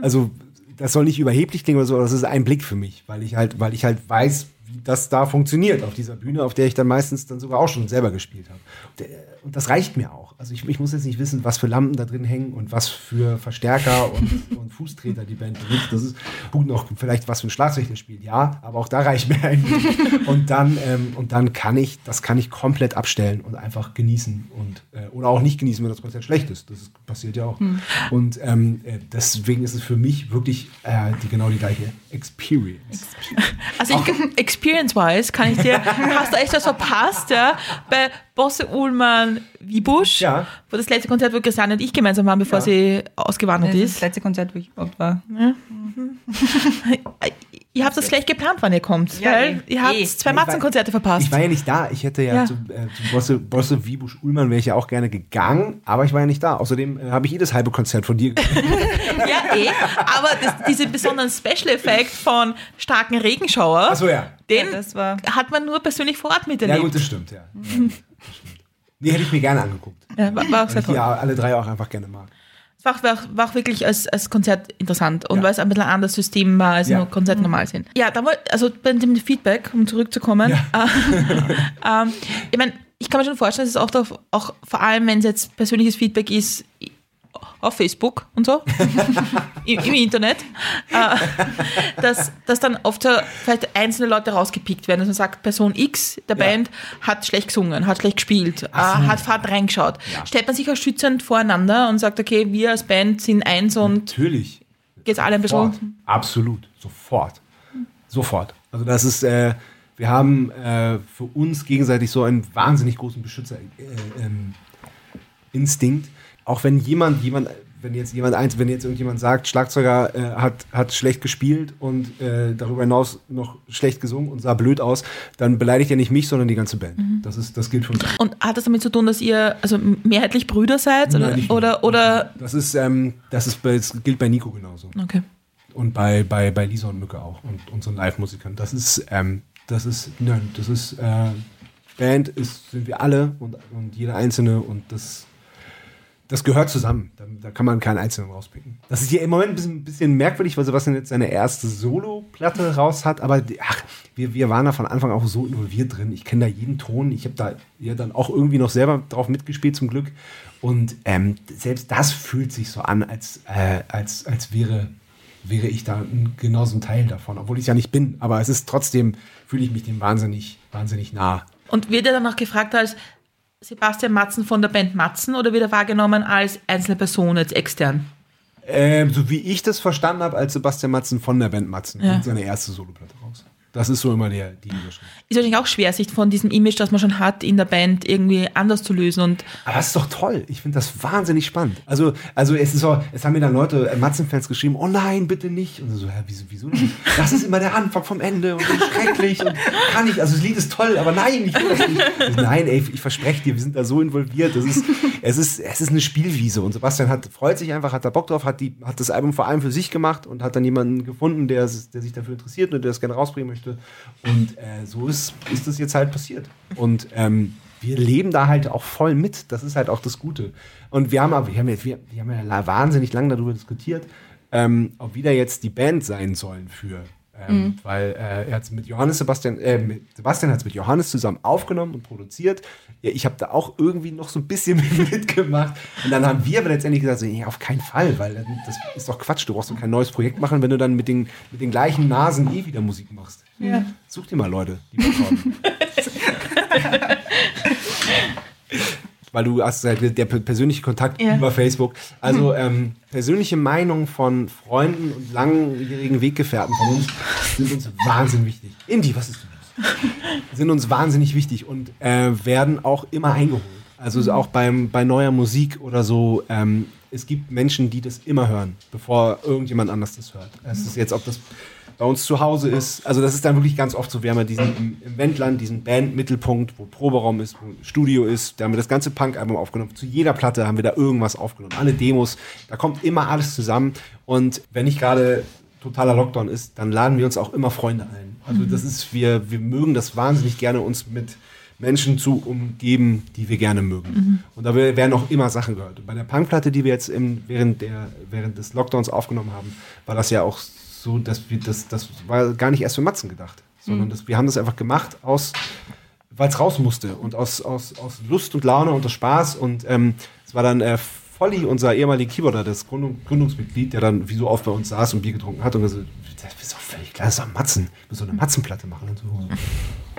also das soll nicht überheblich klingen oder so, aber das ist ein Blick für mich, weil ich halt, weil ich halt weiß, wie das da funktioniert auf dieser Bühne, auf der ich dann meistens dann sogar auch schon selber gespielt habe. Und, äh, Und das reicht mir auch. Also ich, ich muss jetzt nicht wissen, was für Lampen da drin hängen und was für Verstärker und, und Fußtreter die Band benutzt. Das ist gut noch vielleicht was für ein Schlagzeug der spielt, ja, aber auch da reicht mir eigentlich. Und dann, ähm, und dann kann ich, das kann ich komplett abstellen und einfach genießen und äh, oder auch nicht genießen, wenn das Konzert schlecht ist. Das ist, passiert ja auch. Und ähm, äh, deswegen ist es für mich wirklich äh, die, genau die gleiche Experience. Also ich, experience-wise kann ich dir, hast du echt was verpasst, ja, bei Bosse Ullmann Wiebusch, Ja. wo das letzte Konzert, wo Christiane und ich gemeinsam waren, bevor Ja. sie ausgewandert Das ist das letzte Konzert, wo ich überhaupt war. Ihr habt das gleich geplant, wann ihr kommt, Ja, weil eh. ihr habt Eh. zwei Matzenkonzerte verpasst. Ich war ja nicht da. Ich hätte ja, Ja. zu, äh, zu Bosse, Bosse Wiebusch Ullmann wäre ich ja auch gerne gegangen, aber ich war ja nicht da. Außerdem äh, habe ich jedes halbe Konzert von dir gesehen. Ja, eh, aber das, diese besonderen Special-Effekt von starken Regenschauer, Achso, ja. den Ja, das war- hat man nur persönlich vor Ort Ja, miterlebt. gut, das stimmt, ja. ja das stimmt. Nee, hätte ich mir gerne angeguckt. Ja, war, war auch Weil sehr ich die toll. alle drei auch einfach gerne mag. War, auch- war, auch- war auch wirklich als, als Konzert interessant und Ja. weil es ein bisschen ein anderes System war, als Ja. nur Konzerte normal sind. Ja, da wollt, also bei dem Feedback, um zurückzukommen, äh, ähm, ich meine, ich kann mir schon vorstellen, dass es auch, auf, auch vor allem, wenn es jetzt persönliches Feedback ist, auf Facebook und so, im, im Internet, äh, dass, dass dann oft so vielleicht einzelne Leute rausgepickt werden, dass man sagt, Person X der Ja. Band hat schlecht gesungen, hat schlecht gespielt, äh, hat fad reingeschaut. Stellt man sich auch schützend voreinander und sagt, okay, wir als Band sind eins und Natürlich. geht's alle ein Sofort. bisschen. Absolut. Sofort. Sofort. Also das ist, äh, wir haben äh, für uns gegenseitig so einen wahnsinnig großen Beschützerinstinkt. Äh, ähm. Auch wenn jemand, jemand, wenn jetzt jemand eins, wenn jetzt irgendjemand sagt, Schlagzeuger äh, hat, hat schlecht gespielt und äh, darüber hinaus noch schlecht gesungen und sah blöd aus, dann beleidigt er nicht mich, sondern die ganze Band. Das ist, das gilt für uns. Und hat das damit zu tun, dass ihr also mehrheitlich Brüder seid? Oder, Nein, oder, oder Das ist, ähm, das ist, das gilt bei Nico genauso. okay. Und bei, bei, bei Lisa und Mücke auch und unseren Live-Musikern. Das ist, ähm, das ist, nein, das ist, äh, Band ist, sind wir alle und, und jeder Einzelne und das, das gehört zusammen. Da, da kann man keinen Einzelnen rauspicken. Das ist hier im Moment ein bisschen, bisschen merkwürdig, weil Sebastian jetzt seine erste Solo-Platte raus hat, aber ach, wir, wir waren da von Anfang auch so involviert drin. Ich kenne da jeden Ton. Ich habe da ja dann auch irgendwie noch selber drauf mitgespielt zum Glück. Und ähm, selbst das fühlt sich so an, als, äh, als, als wäre wäre ich da genauso ein Teil davon, obwohl ich es ja nicht bin. Aber es ist trotzdem, fühle ich mich dem wahnsinnig, wahnsinnig nah. Und wird er dann auch gefragt als Sebastian Matzen von der Band Matzen oder wird er wahrgenommen als einzelne Person, jetzt extern? Ähm, so wie ich das verstanden habe, als Sebastian Matzen von der Band Matzen Ja. und seine erste Soloplatte raus. Das ist so immer der, die Überschrift. Ist wahrscheinlich auch schwer, sich von diesem Image, das man schon hat, in der Band irgendwie anders zu lösen. Und Aber das ist doch toll. Ich finde das wahnsinnig spannend. Also, also es ist so, es haben mir dann Leute, äh, Matzen-Fans geschrieben, oh nein, bitte nicht. Und so, hä, wieso, wieso nicht? Das ist immer der Anfang vom Ende und schrecklich und kann ich. Also das Lied ist toll, aber nein, ich will das nicht. Ich, nein, ey, ich verspreche dir, wir sind da so involviert. Das ist, es ist, es ist eine Spielwiese. Und Sebastian hat, freut sich einfach, hat da Bock drauf, hat die, hat das Album vor allem für sich gemacht und hat dann jemanden gefunden, der, der sich dafür interessiert und der das gerne rausbringen möchte. Und äh, so ist, ist das jetzt halt passiert. Und ähm, wir leben da halt auch voll mit. Das ist halt auch das Gute. Und wir haben, aber, wir haben, ja, wir, wir haben ja wahnsinnig lange darüber diskutiert, ähm, ob wir da jetzt die Band sein sollen für. Ähm, Weil äh, er hat mit Johannes Sebastian, äh, mit Sebastian hat es mit Johannes zusammen aufgenommen und produziert. Ja, ich habe da auch irgendwie noch so ein bisschen mitgemacht. Und dann haben wir aber letztendlich gesagt, so, ja, auf keinen Fall, weil das ist doch Quatsch. Du brauchst doch kein neues Projekt machen, wenn du dann mit den, mit den gleichen Nasen eh wieder Musik machst. Such dir mal Leute, die haben. weil du hast halt der per- persönliche Kontakt Ja. über Facebook. Also ähm, persönliche Meinungen von Freunden und langjährigen Weggefährten von uns sind uns wahnsinnig wichtig. Indy, was ist los? Sind uns wahnsinnig wichtig und äh, werden auch immer eingeholt. Also so auch beim, bei neuer Musik oder so. Ähm, es gibt Menschen, die das immer hören, bevor irgendjemand anders das hört. Es ist jetzt, ob das bei uns zu Hause ist. Also das ist dann wirklich ganz oft so. Wir haben ja diesen im, im Wendland, diesen Bandmittelpunkt, wo Proberaum ist, wo Studio ist. Da haben wir das ganze Punk-Album aufgenommen. Zu jeder Platte haben wir da irgendwas aufgenommen. Alle Demos. Da kommt immer alles zusammen. Und wenn nicht gerade totaler Lockdown ist, dann laden wir uns auch immer Freunde ein. Also das ist, wir, wir mögen das wahnsinnig gerne, uns mit Menschen zu umgeben, die wir gerne mögen. Und da werden auch immer Sachen gehört. Und bei der Punkplatte, die wir jetzt im, während, der, während des Lockdowns aufgenommen haben, war das ja auch so, dass wir das, das war gar nicht erst für Matzen gedacht, sondern das, wir haben das einfach gemacht aus, weil es raus musste und aus, aus, aus Lust und Laune und aus Spaß. Und ähm, es war dann äh, Volli, unser ehemaliger Keyboarder, das Gründung, Gründungsmitglied, der dann wie so oft bei uns saß und Bier getrunken hat und gesagt, das ist doch völlig klar, das ist doch Matzen. Wir so eine Matzenplatte machen. Und so,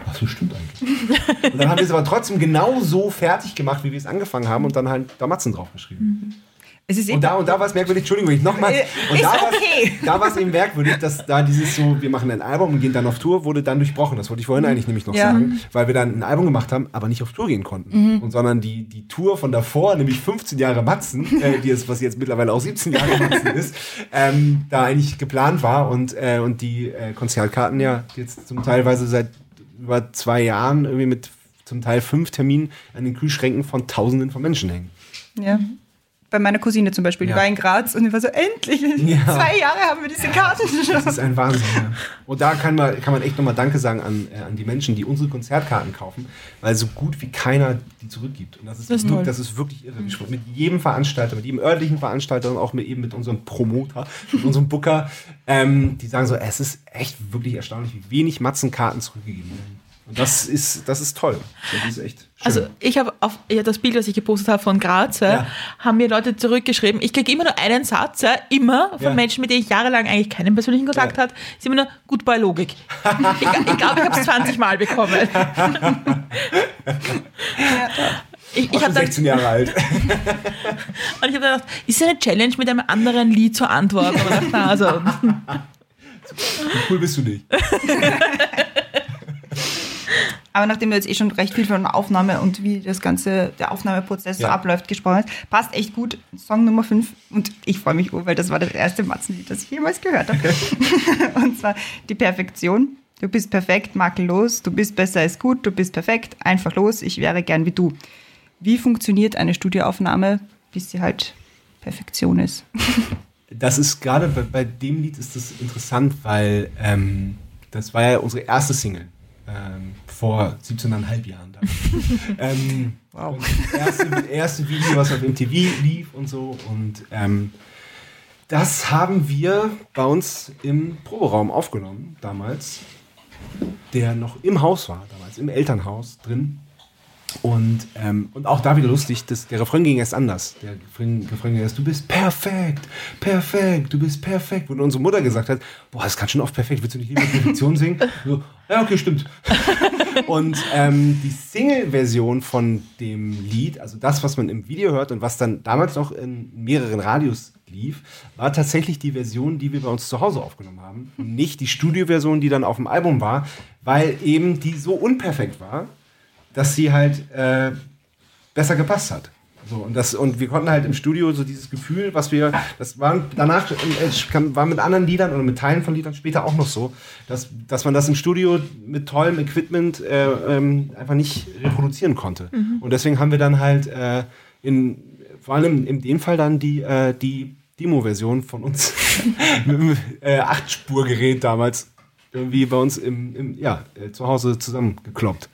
ach so, stimmt eigentlich. und dann haben wir es aber trotzdem genau so fertig gemacht, wie wir es angefangen haben und dann halt da Matzen draufgeschrieben. Es ist eh Und da, und da war es merkwürdig, Entschuldigung, ich nochmal. Und Ist da okay. War es eben merkwürdig, dass da dieses so, wir machen ein Album und gehen dann auf Tour, wurde dann durchbrochen. Das wollte ich vorhin eigentlich nämlich noch Ja. sagen, weil wir dann ein Album gemacht haben, aber nicht auf Tour gehen konnten. Und sondern die, die Tour von davor, nämlich 15 Jahre Matzen, äh, die ist, was jetzt mittlerweile auch 17 Jahre Matzen ist, ähm, da eigentlich geplant war und, äh, und die äh, Konzertkarten ja jetzt zum Teilweise seit über zwei Jahren irgendwie mit zum Teil fünf Terminen an den Kühlschränken von Tausenden von Menschen hängen. Ja. Bei meiner Cousine zum Beispiel, die Ja. war in Graz und ich war so, endlich, Ja. zwei Jahre haben wir diese Karten schon. Das ist ein Wahnsinn. Ja. Und da kann man, kann man echt nochmal Danke sagen an, äh, an die Menschen, die unsere Konzertkarten kaufen, weil so gut wie keiner die zurückgibt. Und das ist, Das ist wirklich, das ist wirklich irre. Sprechen mit jedem Veranstalter, mit jedem örtlichen Veranstalter und auch mit, eben mit unserem Promoter, mit unserem Booker, ähm, die sagen so, es ist echt wirklich erstaunlich, wie wenig Matzenkarten zurückgegeben werden. Und das ist, das ist toll. Das ist echt schön. Also ich habe auf ja, das Bild, was ich gepostet habe von Graz, ja, haben mir Leute zurückgeschrieben. Ich kriege immer nur einen Satz, immer von Ja. Menschen, mit denen ich jahrelang eigentlich keinen persönlichen Kontakt Ja. hatte, ist immer nur Goodbye Logik. ich ich glaube, ich habe es 20 Mal bekommen. Ich, ich habe schon dann, 16 Jahre alt. und ich hab dann gedacht, ist das eine Challenge mit einem anderen Lied zu antworten? Ich dachte, na, also, cool bist du nicht. Aber nachdem du jetzt eh schon recht viel von der Aufnahme und wie das ganze, der Aufnahmeprozess so Ja. abläuft, gesprochen hast, passt echt gut. Song Nummer 5 und ich freue mich, oh, weil das war das erste Matzenlied, das ich jemals gehört habe. und zwar die Perfektion. Du bist perfekt, makellos, du bist besser als gut, du bist perfekt, einfach los, ich wäre gern wie du. Wie funktioniert eine Studioaufnahme, bis sie halt Perfektion ist? Das ist gerade bei, bei dem Lied ist das interessant, weil ähm, das war ja unsere erste Single ähm, vor 17,5 Jahren. Dann. ähm, Wow. und das erste, erste Video, was auf MTV lief und so. Und ähm, das haben wir bei uns im Proberaum aufgenommen damals, der noch im Haus war, damals im Elternhaus drin. Und, ähm, und auch da wieder lustig, dass der Refrain ging erst anders. Der Refrain, Refrain ging erst, du bist perfekt, perfekt, du bist perfekt. Wo unsere Mutter gesagt hat, boah, das ist ganz schön oft perfekt, willst du nicht lieber Perfektion singen? So, ja, okay, stimmt. und ähm, die Single-Version von dem Lied, also das, was man im Video hört und was dann damals noch in mehreren Radios lief, war tatsächlich die Version, die wir bei uns zu Hause aufgenommen haben. Und nicht die Studioversion, die dann auf dem Album war, weil eben die so unperfekt war, dass sie halt äh, besser gepasst hat. So, und, das, und wir konnten halt im Studio so dieses Gefühl, was wir, das waren danach, äh, war mit anderen Liedern oder mit Teilen von Liedern später auch noch so, dass, dass man das im Studio mit tollem Equipment äh, ähm, einfach nicht reproduzieren konnte. Und deswegen haben wir dann halt äh, in, vor allem in dem Fall dann die, äh, die Demo-Version von uns mit dem äh, Acht-Spur-Gerät damals irgendwie bei uns im, im ja, äh, zu Hause zusammengekloppt.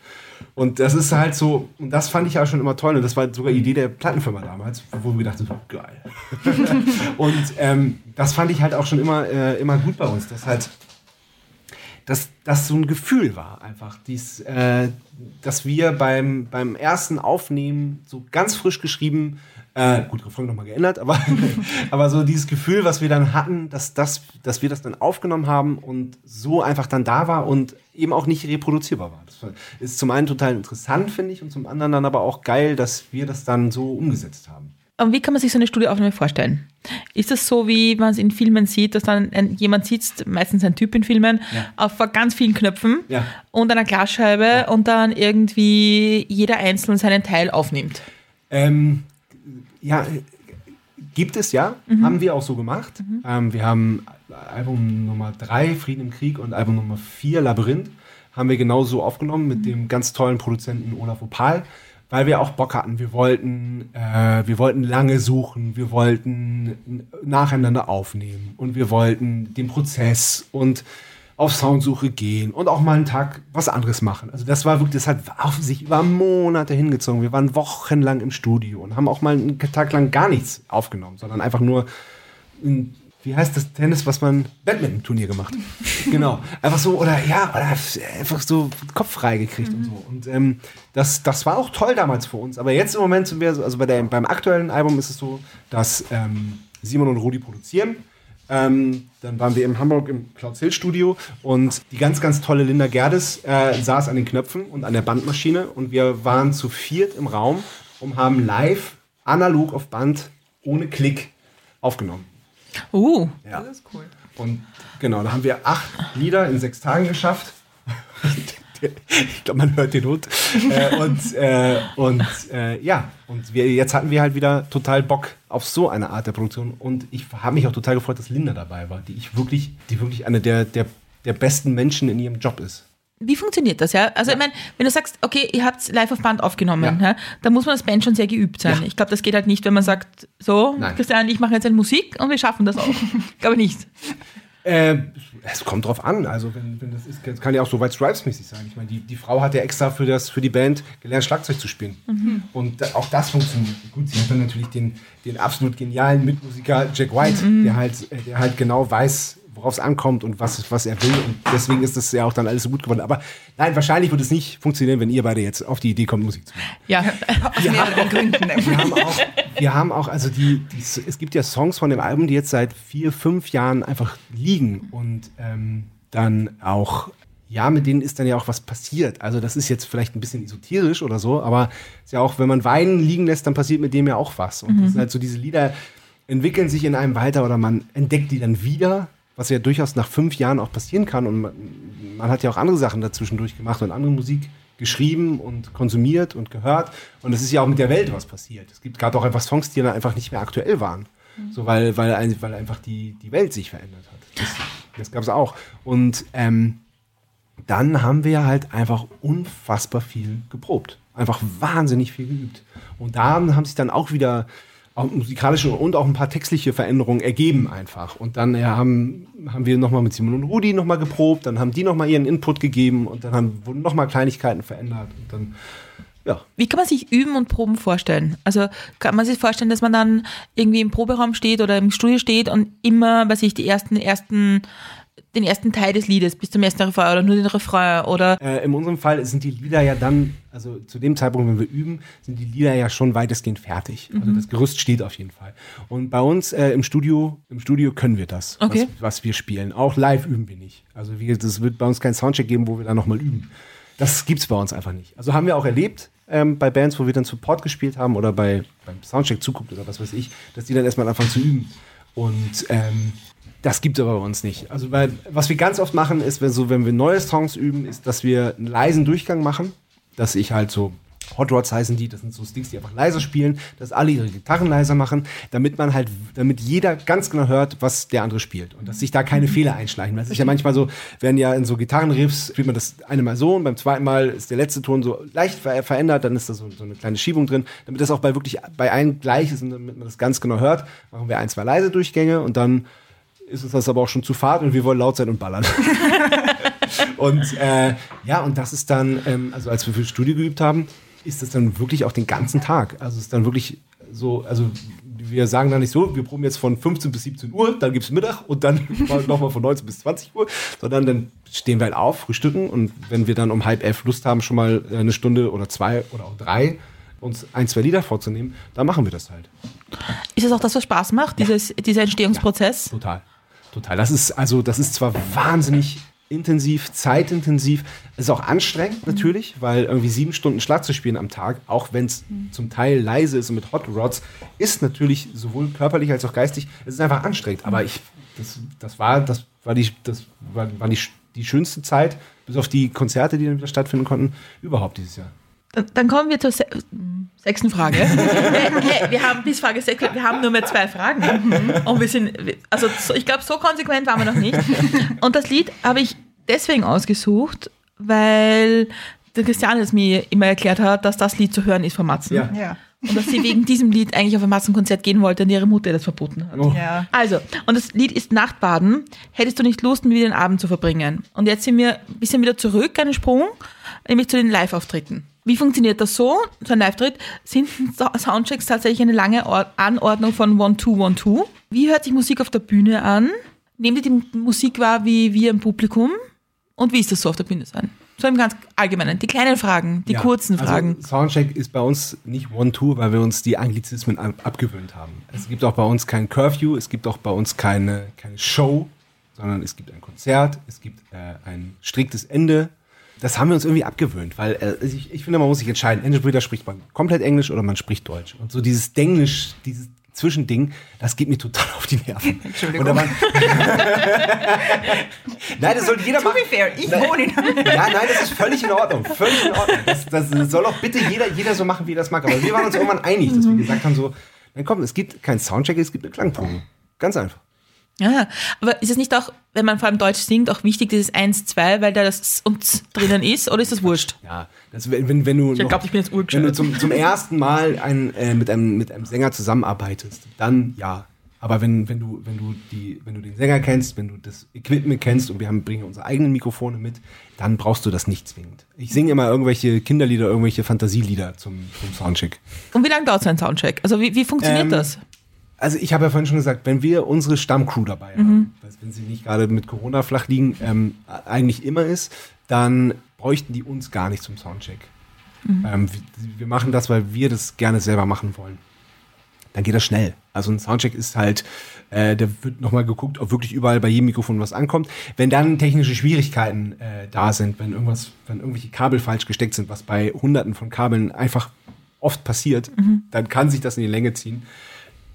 Und das ist halt so, und das fand ich ja schon immer toll. Und das war sogar Idee der Plattenfirma damals, wo wir gedacht haben, geil. und ähm, das fand ich halt auch schon immer, äh, immer gut bei uns, dass halt, dass das so ein Gefühl war einfach, dies, äh, dass wir beim, beim ersten Aufnehmen so ganz frisch geschrieben, äh, gut, Refrain nochmal geändert, aber, aber so dieses Gefühl, was wir dann hatten, dass, das, dass wir das dann aufgenommen haben und so einfach dann da war und eben auch nicht reproduzierbar war. Das ist zum einen total interessant, finde ich, und zum anderen dann aber auch geil, dass wir das dann so umgesetzt haben. Und wie kann man sich so eine Studioaufnahme vorstellen? Ist das so, wie man es in Filmen sieht, dass dann ein, jemand sitzt, meistens ein Typ in Filmen, Ja. auf vor ganz vielen Knöpfen Ja. und einer Glasscheibe und dann irgendwie jeder einzeln seinen Teil aufnimmt? Ähm, ja, gibt es ja, haben wir auch so gemacht. Ähm, wir haben Album Nummer 3, Frieden im Krieg, und Album Nummer 4, Labyrinth, haben wir genauso aufgenommen mit dem ganz tollen Produzenten Olaf Opal, weil wir auch Bock hatten. Wir wollten, äh, wir wollten lange suchen, wir wollten nacheinander aufnehmen und wir wollten den Prozess und auf Soundsuche gehen und auch mal einen Tag was anderes machen. Also das war wirklich, das hat auf sich über Monate hingezogen. Wir waren wochenlang im Studio und haben auch mal einen Tag lang gar nichts aufgenommen, sondern einfach nur ein, wie heißt das Tennis, was man Badminton-Turnier gemacht. genau. Einfach so, oder ja, oder einfach so Kopf frei gekriegt und so. Und ähm, das, das war auch toll damals für uns. Aber jetzt im Moment sind wir, so- also bei der, beim aktuellen Album ist es so, dass ähm, Simon und Rudi produzieren. Ähm, dann waren wir in Hamburg im Clouds Hill Studio und die ganz, ganz tolle Linda Gerdes äh, saß an den Knöpfen und an der Bandmaschine und wir waren zu viert im Raum und haben live analog auf Band ohne Klick aufgenommen. Uh, Ja. Das ist cool. Und genau, da haben wir acht Lieder in sechs Tagen geschafft. ich glaube, man hört den Hund. Äh, und äh, und äh, ja, und wir, jetzt hatten wir halt wieder total Bock auf so eine Art der Produktion. Und ich habe mich auch total gefreut, dass Linda dabei war, die ich wirklich, die wirklich eine der, der, der besten Menschen in ihrem Job ist. Wie funktioniert das, ja? Also, ich meine, wenn du sagst, okay, ihr habt live auf Band aufgenommen, Ja. ja. dann muss man als Band schon sehr geübt sein. Ja. Ich glaube, das geht halt nicht, wenn man sagt, so, Nein. Christian, ich mache jetzt eine Musik und wir schaffen das auch. glaube ich nicht. Äh, es kommt drauf an. Also, wenn, wenn das ist, kann ja auch so White Stripes-mäßig sein. Ich meine, die, die Frau hat ja extra für, das, für die Band gelernt, Schlagzeug zu spielen. Und da, auch das funktioniert. Gut, sie hat dann natürlich den, den absolut genialen Mitmusiker Jack White, der, halt, äh, der halt genau weiß, worauf es ankommt und was, was er will. Und deswegen ist das ja auch dann alles so gut geworden. Aber nein, wahrscheinlich wird es nicht funktionieren, wenn ihr beide jetzt auf die Idee kommt, Musik zu machen. Ja. Aus mehreren Gründen. Wir haben auch, wir haben auch also die, die, es gibt ja Songs von dem Album, die jetzt seit vier, fünf Jahren einfach liegen und ähm, dann auch, ja, mit denen ist dann ja auch was passiert. Also das ist jetzt vielleicht ein bisschen esoterisch oder so, aber ist ja auch, wenn man Wein liegen lässt, dann passiert mit dem ja auch was. Und das sind halt so diese Lieder entwickeln sich in einem weiter oder man entdeckt die dann wieder, was ja durchaus nach fünf Jahren auch passieren kann. Und man, man hat ja auch andere Sachen dazwischen durchgemacht und andere Musik geschrieben und konsumiert und gehört. Und es ist ja auch mit der Welt was passiert. Es gibt gerade auch einfach Songs, die dann einfach nicht mehr aktuell waren. So, weil, weil, ein- weil einfach die, die Welt sich verändert hat. Das, das gab es auch. Und ähm, dann haben wir halt einfach unfassbar viel geprobt. Einfach wahnsinnig viel geübt. Und da haben sich dann auch wieder auch musikalische und auch ein paar textliche Veränderungen ergeben einfach. Und dann ja, haben, haben wir nochmal mit Simon und Rudi nochmal geprobt, dann haben die nochmal ihren Input gegeben und dann haben, wurden nochmal Kleinigkeiten verändert. Und dann, ja, Wie kann man sich Üben und Proben vorstellen? Also kann man sich vorstellen, dass man dann irgendwie im Proberaum steht oder im Studio steht und immer, weiß ich, die ersten, ersten, den ersten Teil des Liedes bis zum ersten Refrain oder nur den Refrain oder Äh, in unserem Fall sind die Lieder ja dann, also zu dem Zeitpunkt, wenn wir üben, sind die Lieder ja schon weitestgehend fertig. Also das Gerüst steht auf jeden Fall. Und bei uns äh, im Studio, im Studio können wir das, Okay. was, was wir spielen. Auch live üben wir nicht. Also wie, es wird bei uns keinen Soundcheck geben, wo wir dann nochmal üben. Das gibt's bei uns einfach nicht. Also haben wir auch erlebt ähm, bei Bands, wo wir dann Support gespielt haben oder bei beim Soundcheck zuguckt oder was weiß ich, dass die dann erstmal anfangen zu üben. Und ähm, das gibt es aber bei uns nicht. Also weil, was wir ganz oft machen, ist, wenn, so, wenn wir neue Songs üben, ist, dass wir einen leisen Durchgang machen, dass ich halt so Hot Rods heißen die, das sind so Sticks, die einfach leiser spielen, dass alle ihre Gitarren leiser machen, damit man halt, damit jeder ganz genau hört, was der andere spielt und dass sich da keine Fehler einschleichen. Das ist ja manchmal so, werden ja in so Gitarrenriffs, spielt man das eine Mal so und beim zweiten Mal ist der letzte Ton so leicht ver verändert, dann ist da so, so eine kleine Schiebung drin, damit das auch bei wirklich bei allen gleich ist und damit man das ganz genau hört, machen wir ein, zwei leise Durchgänge und dann ist uns das aber auch schon zu fad und wir wollen laut sein und ballern. und äh, ja, und das ist dann, ähm, also als wir für Studio geübt haben, ist das dann wirklich auch den ganzen Tag. Also es ist dann wirklich so, also wir sagen dann nicht so, wir proben jetzt von 15 bis 17 Uhr, dann gibt's Mittag und dann nochmal von 19 bis 20 Uhr, sondern dann stehen wir halt auf, frühstücken und wenn wir dann um halb elf Lust haben, schon mal eine Stunde oder zwei oder auch drei uns ein, zwei Lieder vorzunehmen, dann machen wir das halt. ist es auch das, was Spaß macht, dieses, dieser Entstehungsprozess? Total. Total. Das ist, also, das ist zwar wahnsinnig intensiv, zeitintensiv, es ist auch anstrengend natürlich, weil irgendwie sieben Stunden Schlag zu spielen am Tag, auch wenn es zum Teil leise ist und mit Hot Rods, ist natürlich sowohl körperlich als auch geistig, es ist einfach anstrengend. Aber ich, das, das war, das war die, das war, war die, die schönste Zeit, bis auf die Konzerte, die dann wieder stattfinden konnten, überhaupt dieses Jahr. Dann- Dann kommen wir zur se sechsten Frage. hey, hey, wir haben bis Frage sechs, wir haben nur mehr zwei Fragen. Und wir sind, also so- ich glaube, so konsequent waren wir noch nicht. Und das Lied habe ich deswegen ausgesucht, weil der Christian es mir immer erklärt hat, dass das Lied zu hören ist von Matzen. Ja. Ja. Und dass sie wegen diesem Lied eigentlich auf ein Matzenkonzert gehen wollte und ihre Mutter das verboten hat. Oh. Ja. Also, und das Lied ist Nachtbaden. Hättest du nicht Lust, mit mir den Abend zu verbringen? Und jetzt sind wir ein bisschen wieder zurück, einen Sprung, nämlich zu den Live-Auftritten. Wie funktioniert das so? So ein Live-Tritt sind So- Soundchecks tatsächlich eine lange Or Anordnung von One-Two-One-Two. Wie hört sich Musik auf der Bühne an? Nehmt ihr die Musik wahr wie wir im Publikum? Und wie ist das so auf der Bühne sein? So im ganz Allgemeinen. Die kleinen Fragen, die Ja, kurzen Fragen. Also Soundcheck ist bei uns nicht One-Two, weil wir uns die Anglizismen ab abgewöhnt haben. Es gibt auch bei uns kein Curfew, es gibt auch bei uns keine, keine Show, sondern es gibt ein Konzert, es gibt äh, ein striktes Ende. Das haben wir uns irgendwie abgewöhnt, weil äh, ich, ich finde, man muss sich entscheiden. Entweder spricht man komplett Englisch oder man spricht Deutsch. Und so dieses Denglisch, dieses Zwischending, das geht mir total auf die Nerven. Entschuldigung. Da waren- Nein, das soll jeder To machen. be fair, ich Nein. wohne in Ja, nein, das ist völlig in Ordnung. Völlig in Ordnung. Das, das soll auch bitte jeder, jeder so machen, wie er das mag. Aber wir waren uns irgendwann einig, dass wir gesagt haben, so, dann komm, es gibt keinen Soundcheck, es gibt eine Klangprobe. Ganz einfach. Ja, aber ist es nicht auch, wenn man vor allem Deutsch singt, auch wichtig, dieses 1, 2, weil da das S und drinnen ist, oder ist das wurscht? Ja, das, wenn, wenn, wenn du, Ich noch- glaub, ich bin jetzt urgescheit. wenn du zum, zum ersten Mal ein, äh, mit, einem, mit einem Sänger zusammenarbeitest, dann ja. Aber wenn, wenn, du, wenn, du die, wenn du den Sänger kennst, wenn du das Equipment kennst und wir haben, bringen unsere eigenen Mikrofone mit, dann brauchst du das nicht zwingend. Ich singe immer irgendwelche Kinderlieder, irgendwelche Fantasielieder zum, zum Soundcheck. Und wie lange dauert so ein Soundcheck? Also wie, wie funktioniert Ähm, das? Also ich habe ja vorhin schon gesagt, wenn wir unsere Stammcrew dabei haben, was, wenn sie nicht gerade mit Corona flach liegen, ähm, eigentlich immer ist, dann bräuchten die uns gar nicht zum Soundcheck. Ähm, wir, wir machen das, weil wir das gerne selber machen wollen. Dann geht das schnell. Also ein Soundcheck ist halt, äh, da wird nochmal geguckt, ob wirklich überall bei jedem Mikrofon was ankommt. Wenn dann technische Schwierigkeiten äh, da sind, wenn irgendwas, wenn irgendwelche Kabel falsch gesteckt sind, was bei hunderten von Kabeln einfach oft passiert, dann kann sich das in die Länge ziehen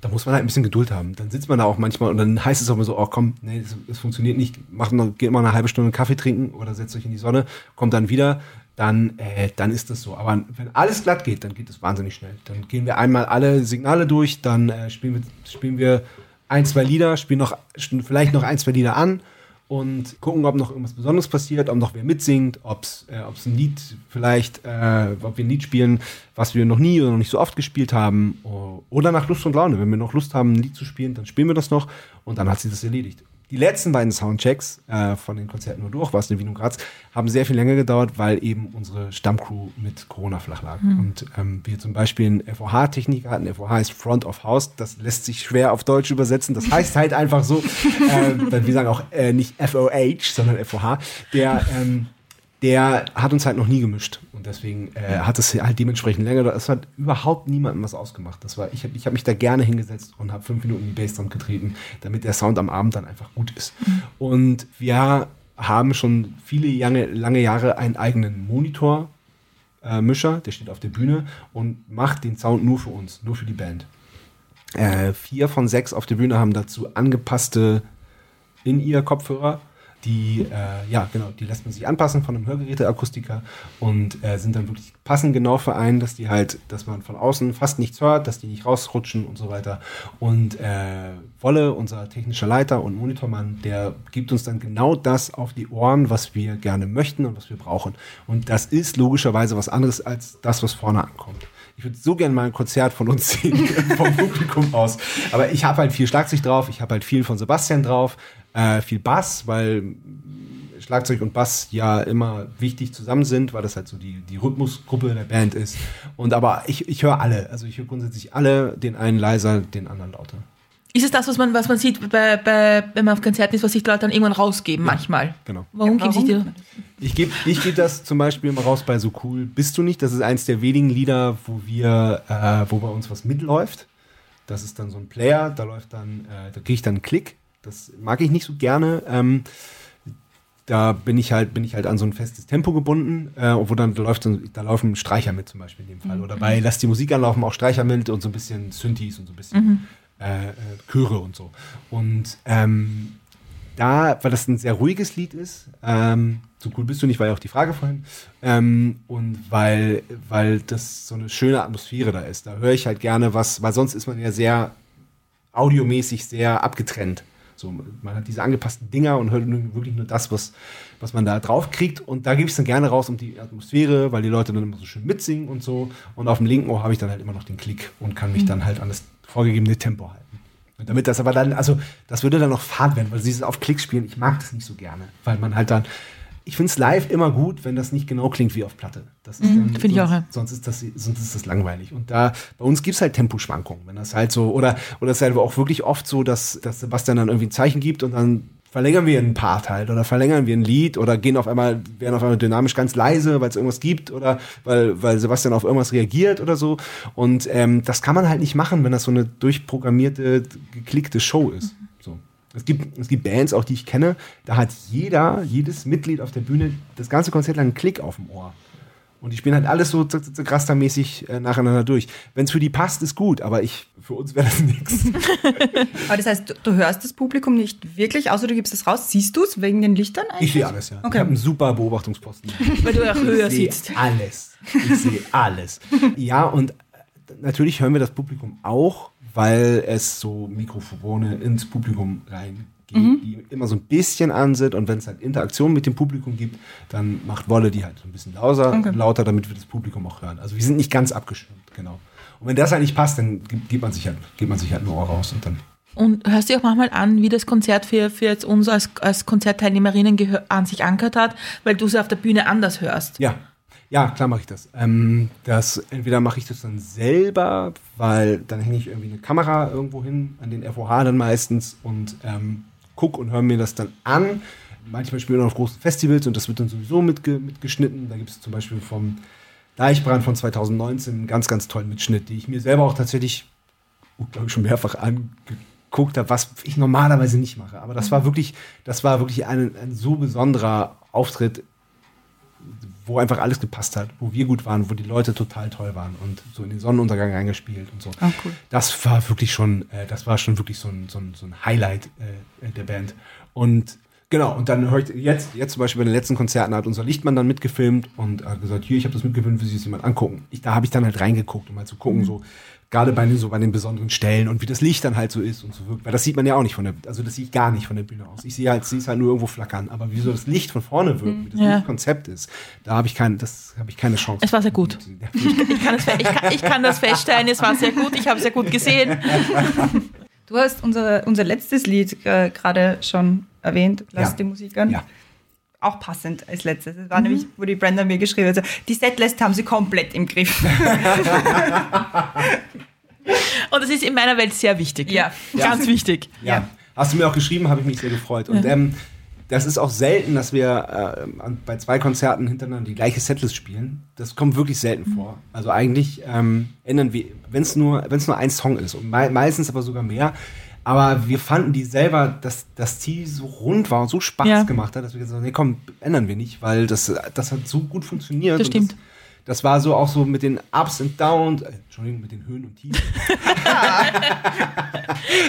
da muss man halt ein bisschen Geduld haben. Dann sitzt man da auch manchmal und dann heißt es auch immer so, oh komm, nee, das, das funktioniert nicht, macht noch, geht mal eine halbe Stunde Kaffee trinken oder setzt euch in die Sonne, kommt dann wieder, dann, äh, dann ist das so. Aber wenn alles glatt geht, dann geht es wahnsinnig schnell. Dann gehen wir einmal alle Signale durch, dann äh, spielen, wir, spielen wir ein, zwei Lieder, spielen noch vielleicht noch ein, zwei Lieder an und gucken, ob noch irgendwas Besonderes passiert, ob noch wer mitsingt, ob es äh, ein Lied vielleicht, äh, ob wir ein Lied spielen, was wir noch nie oder noch nicht so oft gespielt haben oder nach Lust und Laune. Wenn wir noch Lust haben, ein Lied zu spielen, dann spielen wir das noch und dann hat sich das erledigt. Die letzten beiden Soundchecks äh, von den Konzerten nur durch, was in Wien und Graz, haben sehr viel länger gedauert, weil eben unsere Stammcrew mit Corona flach lag. Und ähm, wir zum Beispiel einen FOH-Techniker hatten. FOH ist Front of House. Das lässt sich schwer auf Deutsch übersetzen. Das heißt halt einfach so, äh, wir sagen auch äh, nicht FOH, sondern FOH. Der, ähm, der hat uns halt noch nie gemischt. Und deswegen äh, hat es halt dementsprechend länger. Es hat überhaupt niemandem was ausgemacht. Das war, ich habe ich hab mich da gerne hingesetzt und habe fünf Minuten die Bassdrum getreten, damit der Sound am Abend dann einfach gut ist. Und wir haben schon viele lange, lange Jahre einen eigenen Monitor. Äh, Mischer, der steht auf der Bühne und macht den Sound nur für uns, nur für die Band. Äh, vier von sechs auf der Bühne haben dazu angepasste In-Ear-Kopfhörer. Die, äh, ja, genau, die lässt man sich anpassen von einem Hörgeräteakustiker und äh, sind dann wirklich passend genau für einen, dass die halt, dass man von außen fast nichts hört, dass die nicht rausrutschen und so weiter. Und äh, Wolle, unser technischer Leiter und Monitormann, der gibt uns dann genau das auf die Ohren, was wir gerne möchten und was wir brauchen. Und das ist logischerweise was anderes als das, was vorne ankommt. Ich würde so gerne mal ein Konzert von uns sehen, vom Publikum aus. Aber ich habe halt viel Schlagzeug drauf, ich habe halt viel von Sebastian drauf, äh, viel Bass, weil Schlagzeug und Bass ja immer wichtig zusammen sind, weil das halt so die, die Rhythmusgruppe der Band ist. Und aber ich, ich höre alle. Also ich höre grundsätzlich alle, den einen leiser, den anderen lauter. Ist es das, was man, was man sieht, bei, bei, wenn man auf Konzerten ist, was sich die Leute dann irgendwann rausgeben, manchmal? Genau. Warum geben sich die? Ich gebe ich geb das zum Beispiel mal raus bei So Cool Bist du nicht. Das ist eins der wenigen Lieder, wo wir, äh, wo bei uns was mitläuft. Das ist dann so ein Player, da läuft dann, äh, da kriege ich dann einen Klick. Das mag ich nicht so gerne. Ähm, da bin ich halt, bin ich halt an so ein festes Tempo gebunden, äh, wo dann da läuft, da laufen Streicher mit zum Beispiel in dem Fall. Oder bei Lass die Musik anlaufen auch Streicher mit und so ein bisschen Synthes und so ein bisschen äh, äh, Chöre und so. Und ähm, da, weil das ein sehr ruhiges Lied ist, ähm, so cool bist du nicht, war ja auch die Frage vorhin, ähm, und weil, weil das so eine schöne Atmosphäre da ist. Da höre ich halt gerne was, weil sonst ist man ja sehr audiomäßig sehr abgetrennt. So, man hat diese angepassten Dinger und hört wirklich nur das, was, was man da drauf kriegt. Und da gebe ich es dann gerne raus um die Atmosphäre, weil die Leute dann immer so schön mitsingen und so. Und auf dem linken Ohr habe ich dann halt immer noch den Klick und kann mich dann halt an das vorgegebene Tempo halten. Und damit das aber dann, also das würde dann noch fad werden, weil dieses auf Klick spielen, ich mag das nicht so gerne, weil man halt dann, ich finde es live immer gut, wenn das nicht genau klingt wie auf Platte. Das ist dann, find ich auch, sonst, ja. sonst ist das, sonst ist das langweilig. Und da, bei uns gibt's halt Temposchwankungen, wenn das halt so, oder, oder es ist halt auch wirklich oft so, dass, dass Sebastian dann irgendwie ein Zeichen gibt und dann verlängern wir einen Part halt oder verlängern wir ein Lied oder gehen auf einmal, werden auf einmal dynamisch ganz leise, weil es irgendwas gibt oder weil, weil Sebastian auf irgendwas reagiert oder so. Und ähm, das kann man halt nicht machen, wenn das so eine durchprogrammierte, geklickte Show ist. Es gibt, es gibt Bands, auch die ich kenne, da hat jeder, jedes Mitglied auf der Bühne das ganze Konzert lang einen Klick auf dem Ohr. Und die spielen halt alles so rastermäßig äh, nacheinander durch. Wenn es für die passt, ist gut, aber ich, für uns wäre das nichts. Aber das heißt, du, du hörst das Publikum nicht wirklich, außer du gibst es raus. Siehst du es wegen den Lichtern eigentlich? Ich sehe alles, ja. Ich Okay. habe einen super Beobachtungsposten. Weil du ja höher ich sitzt. alles. Ich sehe alles. Ja, und äh, natürlich hören wir das Publikum auch, weil es so Mikrofone ins Publikum rein geht, die immer so ein bisschen an sind und wenn es halt Interaktion mit dem Publikum gibt, dann macht Wolle die halt so ein bisschen lauter, Okay. lauter, damit wir das Publikum auch hören. Also wir sind nicht ganz abgeschirmt, genau. Und wenn das halt nicht passt, dann gibt, man sich halt, gibt man sich halt nur raus und dann. Und hörst du auch manchmal an, wie das Konzert für, für jetzt uns als, als Konzertteilnehmerinnen an sich ankert hat, weil du sie auf der Bühne anders hörst. Ja, ja, klar mache ich das. Ähm, das. Entweder mache ich das dann selber, weil dann hänge ich irgendwie eine Kamera irgendwo hin, an den FOH dann meistens und ähm, guck und höre mir das dann an. Manchmal spielen wir auf großen Festivals und das wird dann sowieso mitge mitgeschnitten. Da gibt es zum Beispiel vom Deichbrand von 2019 einen ganz, ganz tollen Mitschnitt, die ich mir selber auch tatsächlich, glaube ich, schon mehrfach angeguckt habe, was ich normalerweise nicht mache. Aber das war wirklich, das war wirklich ein, ein so besonderer Auftritt wo einfach alles gepasst hat, wo wir gut waren, wo die Leute total toll waren und so in den Sonnenuntergang reingespielt und so. Ah, cool. Das war wirklich schon, äh, das war schon wirklich so ein, so ein, so ein Highlight äh, der Band. Und genau, und dann höre ich jetzt, jetzt zum Beispiel bei den letzten Konzerten hat unser Lichtmann dann mitgefilmt und hat gesagt, hier, ich habe das mitgefilmt, will sich das jemand angucken. Ich, da habe ich dann halt reingeguckt, um mal zu gucken, so gerade bei den, so bei den besonderen Stellen und wie das Licht dann halt so ist und so wirkt. Weil das sieht man ja auch nicht von der, also das sehe ich gar nicht von der Bühne aus. Ich sehe halt, sehe es halt nur irgendwo flackern. Aber wie so das Licht von vorne wirkt, wie das Ja. Lichtkonzept ist, da habe ich keine, das habe ich keine Chance. Es war sehr gut. Ich kann, es, ich, kann, ich kann das feststellen, es war sehr gut, ich habe es sehr gut gesehen. Du hast unser, unser letztes Lied äh, gerade schon erwähnt, Lass Ja. die Musik an. Ja. Auch passend als letztes. Das war nämlich, wo die Brenda mir geschrieben hat, so, die Setlist haben sie komplett im Griff. Und das ist in meiner Welt sehr wichtig. Ja. Ganz wichtig. Ja. Ja. Hast du mir auch geschrieben, habe ich mich sehr gefreut. Und ähm, das ist auch selten, dass wir äh, bei zwei Konzerten hintereinander die gleiche Setlist spielen. Das kommt wirklich selten vor. Also eigentlich ähm, ändern wir, wenn es nur, wenn es nur ein Song ist und mei meistens aber sogar mehr. Aber wir fanden die selber, dass das Ziel so rund war und so Spaß Ja. gemacht hat, dass wir gesagt haben, nee, komm, ändern wir nicht, weil das, das hat so gut funktioniert. Das stimmt. Das, das war so auch so mit den Ups und Downs, äh, Entschuldigung, mit den Höhen und Tiefen.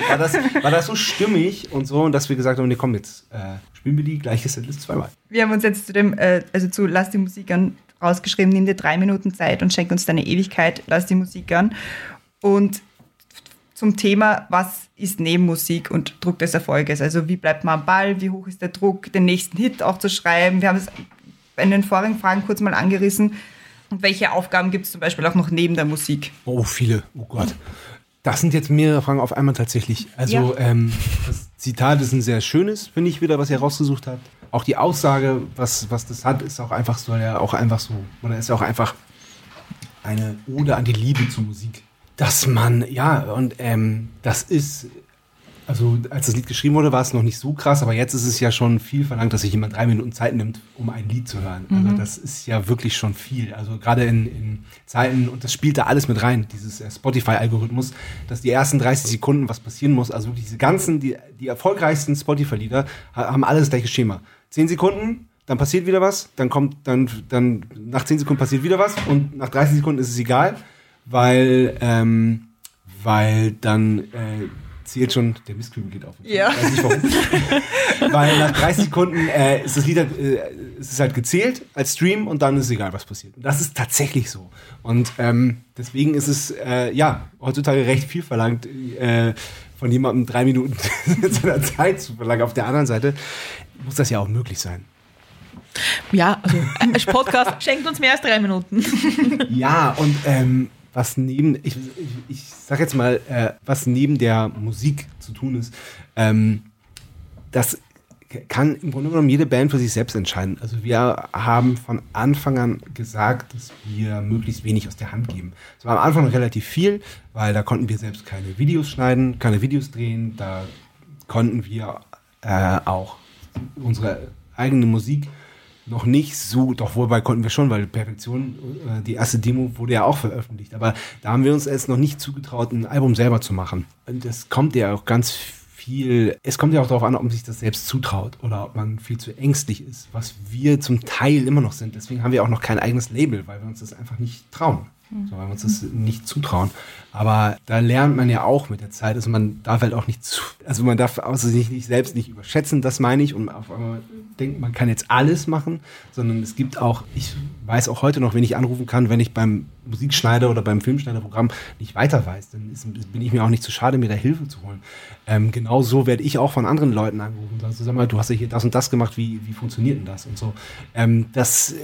war, das, war das so stimmig und so, dass wir gesagt haben, nee, komm, jetzt äh, spielen wir die gleiche Setlist zweimal. Wir haben uns jetzt zu dem, äh, also zu Lass die Musik an rausgeschrieben, nimm dir drei Minuten Zeit und schenk uns deine Ewigkeit, lass die Musik an. Und zum Thema, was ist Nebenmusik und Druck des Erfolges? Also wie bleibt man am Ball, wie hoch ist der Druck, den nächsten Hit auch zu schreiben? Wir haben es in den vorigen Fragen kurz mal angerissen. Und welche Aufgaben gibt es zum Beispiel auch noch neben der Musik? Oh, viele. Oh Gott. Das sind jetzt mehrere Fragen auf einmal tatsächlich. Also, Ja. ähm, das Zitat ist ein sehr schönes, finde ich wieder, was ihr rausgesucht habt. Auch die Aussage, was, was das hat, ist auch einfach, soll ja auch einfach so, oder ist ja auch einfach eine Ode an die Liebe zur Musik. Dass man, ja, und ähm, das ist, also als das Lied geschrieben wurde, war es noch nicht so krass, aber jetzt ist es ja schon viel verlangt, dass sich jemand drei Minuten Zeit nimmt, um ein Lied zu hören. Also das ist ja wirklich schon viel. Also gerade in, in Zeiten, und das spielt da alles mit rein, dieses äh, Spotify-Algorithmus, dass die ersten 30 Sekunden was passieren muss. Also wirklich diese ganzen, die, die erfolgreichsten Spotify-Lieder ha- haben alles das gleiche Schema. Zehn Sekunden, dann passiert wieder was, dann kommt, dann, dann nach 10 Sekunden passiert wieder was und nach 30 Sekunden ist es egal, weil, ähm, weil dann äh, zählt schon, der Mistkübel geht auf. Ja. Ich weiß nicht warum. weil nach 30 Sekunden äh, ist das Lied, halt, äh, ist es halt gezählt als Stream und dann ist es egal, was passiert. Und das ist tatsächlich so. Und ähm, deswegen ist es, äh, ja, heutzutage recht viel verlangt, äh, von jemandem drei Minuten seiner Zeit zu verlangen. Auf der anderen Seite muss das ja auch möglich sein. Ja, also ein Podcast schenkt uns mehr als drei Minuten. Ja, und ähm, was neben, ich, ich, ich sag jetzt mal, äh, was neben der Musik zu tun ist, ähm, das kann im Grunde genommen jede Band für sich selbst entscheiden. Also wir haben von Anfang an gesagt, dass wir möglichst wenig aus der Hand geben. Es war am Anfang relativ viel, weil da konnten wir selbst keine Videos schneiden, keine Videos drehen, da konnten wir äh, auch unsere eigene Musik noch nicht so, doch wobei konnten wir schon, weil Perfektion, äh, die erste Demo wurde ja auch veröffentlicht, aber da haben wir uns erst noch nicht zugetraut, ein Album selber zu machen. Und das kommt ja auch ganz viel, es kommt ja auch darauf an, ob man sich das selbst zutraut oder ob man viel zu ängstlich ist, was wir zum Teil immer noch sind. Deswegen haben wir auch noch kein eigenes Label, weil wir uns das einfach nicht trauen. So, weil wir uns das nicht zutrauen. Aber da lernt man ja auch mit der Zeit. Also man darf halt auch nicht zu, also man darf außer sich nicht selbst nicht überschätzen, das meine ich. Und auf einmal denkt, man kann jetzt alles machen, sondern es gibt auch, ich weiß auch heute noch, wen ich anrufen kann, wenn ich beim Musikschneider oder beim Filmschneiderprogramm nicht weiter weiß, dann ist, bin ich mir auch nicht zu schade, mir da Hilfe zu holen. Ähm, genau werde ich auch von anderen Leuten angerufen. Also sag mal, du hast ja hier das und das gemacht, wie, wie funktioniert denn das und so. Ähm, das,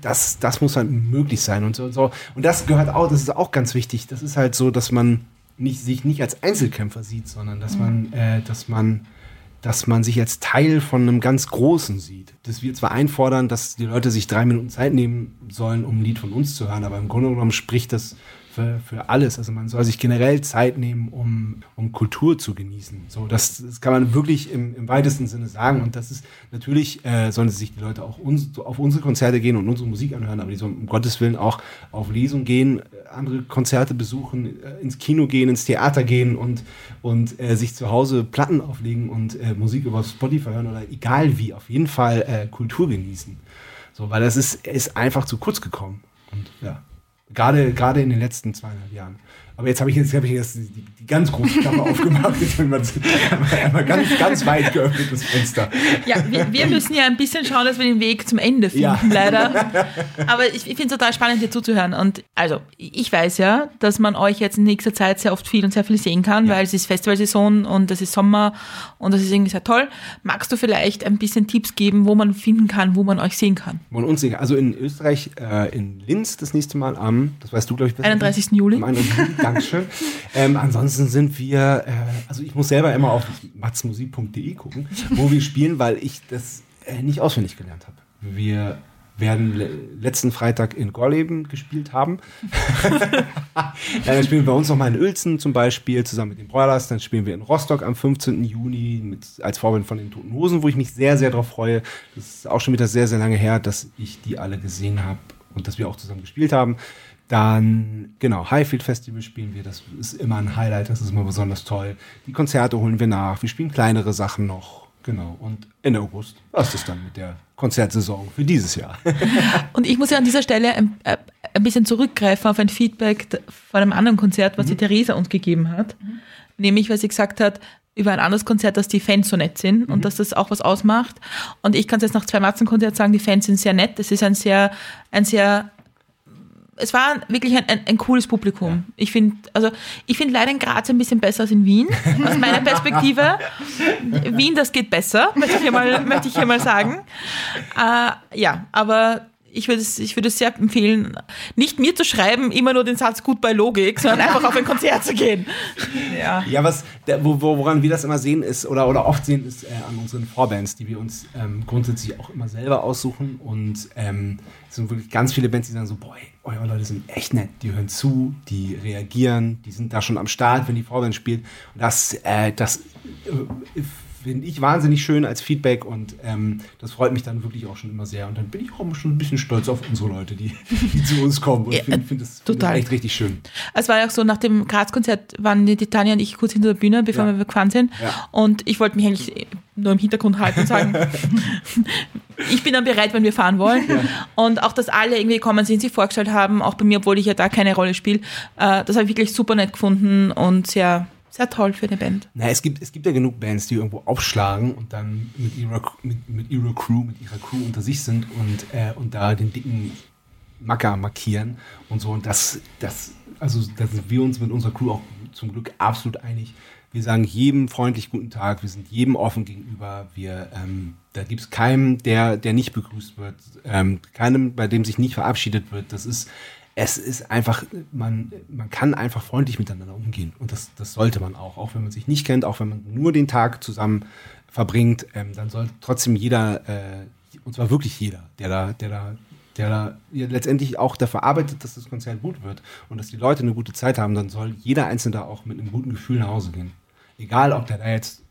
das, das muss halt möglich sein und und so. Und das gehört auch, das ist auch ganz wichtig. Das ist halt so, dass man nicht, sich nicht als Einzelkämpfer sieht, sondern dass man, äh, dass man dass man sich als Teil von einem ganz Großen sieht. Dass wir zwar einfordern, dass die Leute sich drei Minuten Zeit nehmen sollen, um ein Lied von uns zu hören, aber im Grunde genommen spricht das für, für alles. Also man soll sich generell Zeit nehmen, um, um Kultur zu genießen. So, das, das kann man wirklich im, im weitesten Sinne sagen. Und das ist natürlich, äh, sollen sich die Leute auch uns, auf unsere Konzerte gehen und unsere Musik anhören, aber die sollen um Gottes Willen auch auf Lesung gehen, äh, andere Konzerte besuchen, äh, ins Kino gehen, ins Theater gehen und, und äh, sich zu Hause Platten auflegen und äh, Musik über Spotify hören oder egal wie, auf jeden Fall äh, Kultur genießen. So, weil das ist, ist einfach zu kurz gekommen. Und ja. Gerade, gerade in den letzten zweieinhalb Jahren. Aber jetzt habe ich jetzt, hab ich jetzt die, die ganz große Klappe aufgemacht. Jetzt haben wir einmal ganz, ganz weit geöffnetes Fenster. Ja, wir, wir, müssen ja ein bisschen schauen, dass wir den Weg zum Ende finden, ja. leider. Aber ich, ich finde es total spannend, dir zuzuhören. Und also, ich weiß ja, dass man euch jetzt in nächster Zeit sehr oft viel und sehr viel sehen kann, ja. weil es ist Festivalsaison und es ist Sommer und das ist irgendwie sehr toll. Magst du vielleicht ein bisschen Tipps geben, wo man finden kann, wo man euch sehen kann? Wo man uns sehen kann. Also in Österreich, äh, in Linz das nächste Mal am, das weißt du, glaube ich, besser. 31. Juli. Am 31. Juli. Dankeschön. ähm, ansonsten sind wir, äh, also ich muss selber immer auf matzmusik.de gucken, wo wir spielen, weil ich das äh, nicht auswendig gelernt habe. Wir werden le letzten Freitag in Gorleben gespielt haben. dann spielen wir bei uns nochmal in Uelzen zum Beispiel, zusammen mit den Broilers. Dann spielen wir in Rostock am 15. Juni mit, als Vorbild von den Toten Hosen, wo ich mich sehr, sehr darauf freue. Das ist auch schon wieder sehr, sehr lange her, dass ich die alle gesehen habe und dass wir auch zusammen gespielt haben. Dann, genau, Highfield Festival spielen wir. Das ist immer ein Highlight, das ist immer besonders toll. Die Konzerte holen wir nach. Wir spielen kleinere Sachen noch. Genau. Und Ende August war es das dann mit der Konzertsaison für dieses Jahr. Und ich muss ja an dieser Stelle ein, äh, ein bisschen zurückgreifen auf ein Feedback von einem anderen Konzert, was mhm. die Theresa uns gegeben hat. Mhm. Nämlich, weil sie gesagt hat, über ein anderes Konzert, dass die Fans so nett sind mhm. und dass das auch was ausmacht. Und ich kann es jetzt nach zwei Matzenkonzerten sagen, die Fans sind sehr nett. Es ist ein sehr, ein sehr es war wirklich ein, ein, ein cooles Publikum. Ja. Ich finde, also ich finde leider in Graz ein bisschen besser als in Wien, aus meiner Perspektive. Wien, das geht besser, möchte ich hier mal, möchte ich hier mal sagen. Äh, ja, aber ich würde es, ich würde es sehr empfehlen, nicht mir zu schreiben, immer nur den Satz gut bei Logik, sondern einfach auf ein Konzert zu gehen. Ja, ja was, der, wo, woran wir das immer sehen ist, oder, oder oft sehen, ist äh, an unseren Vorbands, die wir uns ähm, grundsätzlich auch immer selber aussuchen. Und ähm, es sind wirklich ganz viele Bands, die sagen so, boah, eure Leute sind echt nett, die hören zu, die reagieren, die sind da schon am Start, wenn die Vorband spielt. Und das, äh, das äh, finde ich wahnsinnig schön als Feedback und ähm, das freut mich dann wirklich auch schon immer sehr. Und dann bin ich auch schon ein bisschen stolz auf unsere Leute, die, die zu uns kommen. Und ja, finde find das, find das echt richtig schön. Es war ja auch so, nach dem Graz-Konzert waren die Tanja und ich kurz hinter der Bühne, bevor ja. wir gefahren sind. Ja. Und ich wollte mich eigentlich nur im Hintergrund halten und sagen, ich bin dann bereit, wenn wir fahren wollen. Ja. Und auch, dass alle irgendwie gekommen sind, sich vorgestellt haben, auch bei mir, obwohl ich ja da keine Rolle spiele. Äh, das habe ich wirklich super nett gefunden und sehr sehr toll für eine Band. Na, es gibt, es gibt ja genug Bands, die irgendwo aufschlagen und dann mit ihrer, mit, mit ihrer Crew, mit ihrer Crew unter sich sind und, äh, und da den dicken Macker markieren und so. Und das, das, also da sind wir uns mit unserer Crew auch zum Glück absolut einig. Wir sagen jedem freundlich guten Tag, wir sind jedem offen gegenüber. Wir, ähm, da gibt es keinen, der, der nicht begrüßt wird, ähm, keinem, bei dem sich nicht verabschiedet wird. Das ist, es ist einfach, man, man kann einfach freundlich miteinander umgehen. Und das, das sollte man auch. Auch wenn man sich nicht kennt, auch wenn man nur den Tag zusammen verbringt, ähm, dann soll trotzdem jeder, äh, und zwar wirklich jeder, der da, der da, der da ja, letztendlich auch dafür arbeitet, dass das Konzert gut wird und dass die Leute eine gute Zeit haben, dann soll jeder Einzelne da auch mit einem guten Gefühl nach Hause gehen. Egal, ob der da jetzt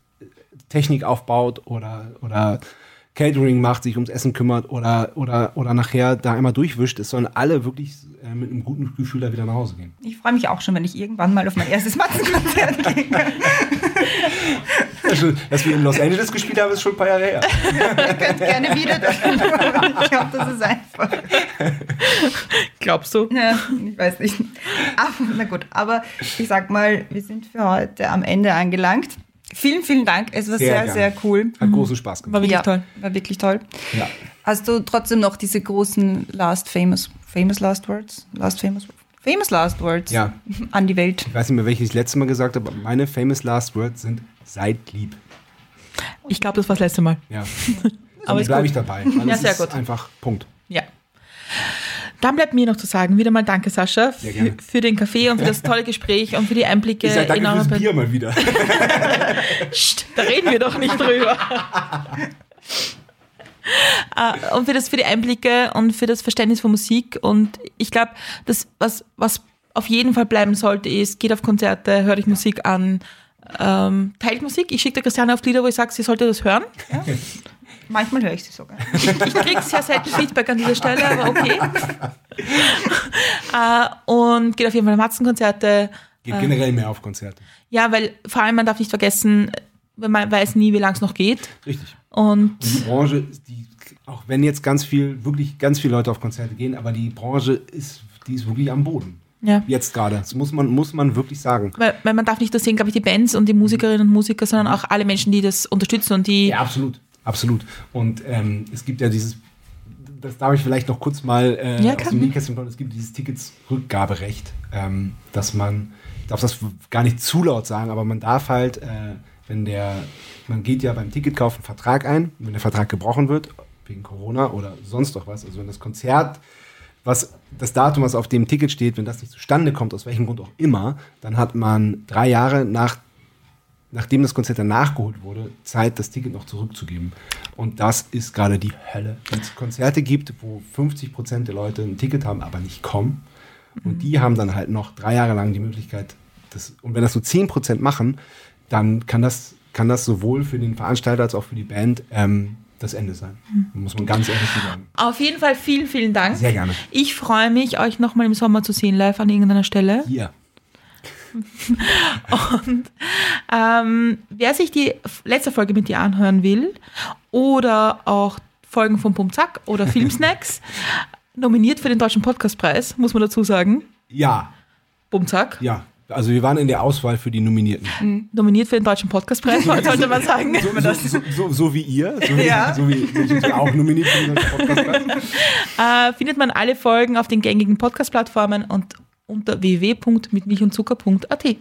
Technik aufbaut oder, oder Catering macht, sich ums Essen kümmert oder, oder, oder nachher da einmal durchwischt. Es sollen alle wirklich äh, mit einem guten Gefühl da wieder nach Hause gehen. Ich freue mich auch schon, wenn ich irgendwann mal auf mein erstes Matzenkonzert gehen kann. Also, dass wir in Los Angeles gespielt haben, ist schon ein paar Jahre her. Ich könnte gerne wieder. Ich glaube, das ist einfach. Glaubst du? Ja, ich weiß nicht. Aber, na gut, aber ich sag mal, wir sind für heute am Ende angelangt. Vielen, vielen Dank. Es war sehr, sehr, gerne. cool. Hat großen Spaß War gemacht. wirklich ja, toll. War wirklich toll. Ja. Hast du trotzdem noch diese großen Last Famous, Famous Last Words? Last Famous, Famous Last Words Ja. an die Welt? Ich weiß nicht mehr, welches ich das letzte Mal gesagt habe, aber meine famous last words sind seid lieb. Ich glaube, das war das letzte Mal. Ja. Aber bleibe gut. ich dabei. Ja, sehr ist gut. Einfach Punkt. Ja. Dann bleibt mir noch zu sagen, wieder mal danke, Sascha, für, gerne. für den Kaffee und für das tolle Gespräch und für die Einblicke Ich sage danke in eure fürs Bier mal wieder. Psst, da reden wir doch nicht drüber. Äh, und für, das, für die Einblicke und für das Verständnis von Musik. Und ich glaube, das, was, was auf jeden Fall bleiben sollte, ist, geht auf Konzerte, hört euch Musik an, ähm, teilt Musik. Ich schicke der Christiane oft Lieder, wo ich sage, sie sollte das hören. Manchmal höre ich sie sogar. Ich kriege sehr selten Feedback an dieser Stelle, aber okay. äh, und geht auf jeden Fall auf Matzenkonzerte. Geht generell mehr auf Konzerte. Ja, weil vor allem man darf nicht vergessen, man weiß nie, wie lange es noch geht. Richtig. Und Die Branche, die, auch wenn jetzt ganz viel, wirklich ganz viele Leute auf Konzerte gehen, aber die Branche ist, die ist wirklich am Boden. ja. Jetzt gerade. Das muss man, muss man wirklich sagen. Weil, weil man darf nicht nur sehen, glaube ich, die Bands und die Musikerinnen und Musiker, sondern auch alle Menschen, die das unterstützen und die. Ja, absolut. Absolut. Und ähm, es gibt ja dieses, das darf ich vielleicht noch kurz mal äh, Ja, aus dem Nähkästchen es gibt dieses Ticketsrückgaberecht, ähm, dass man, ich darf das gar nicht zu laut sagen, aber man darf halt, äh, wenn der, man geht ja beim Ticketkauf einen Vertrag ein, wenn der Vertrag gebrochen wird, wegen Corona oder sonst doch was, also wenn das Konzert was das Datum, was auf dem Ticket steht, wenn das nicht zustande kommt, aus welchem Grund auch immer, dann hat man drei Jahre nach, nachdem das Konzert dann nachgeholt wurde, Zeit, das Ticket noch zurückzugeben. Und das ist gerade die Hölle. Wenn es Konzerte gibt, wo 50 Prozent der Leute ein Ticket haben, aber nicht kommen, und die haben dann halt noch drei Jahre lang die Möglichkeit, das, und wenn das nur 10 Prozent machen, dann kann das, kann das sowohl für den Veranstalter als auch für die Band ähm, das Ende sein. Muss man ganz ehrlich so sagen. Auf jeden Fall vielen, vielen Dank. Sehr gerne. Ich freue mich, euch nochmal im Sommer zu sehen, live an irgendeiner Stelle. Hier. Ähm, wer sich die letzte Folge mit dir anhören will oder auch Folgen von Pum Zack oder Filmsnacks, nominiert für den Deutschen Podcastpreis, muss man dazu sagen. Ja, Bum Zack. ja. Also wir waren in der Auswahl für die Nominierten. Nominiert für den Deutschen Podcastpreis, sollte man sagen. So, so, so, so, so wie ihr, so wie, Ja. so wie wir auch nominiert für den Podcast. Äh, findet man alle Folgen auf den gängigen Podcast-Plattformen und unter www.mitmilchundzucker.at.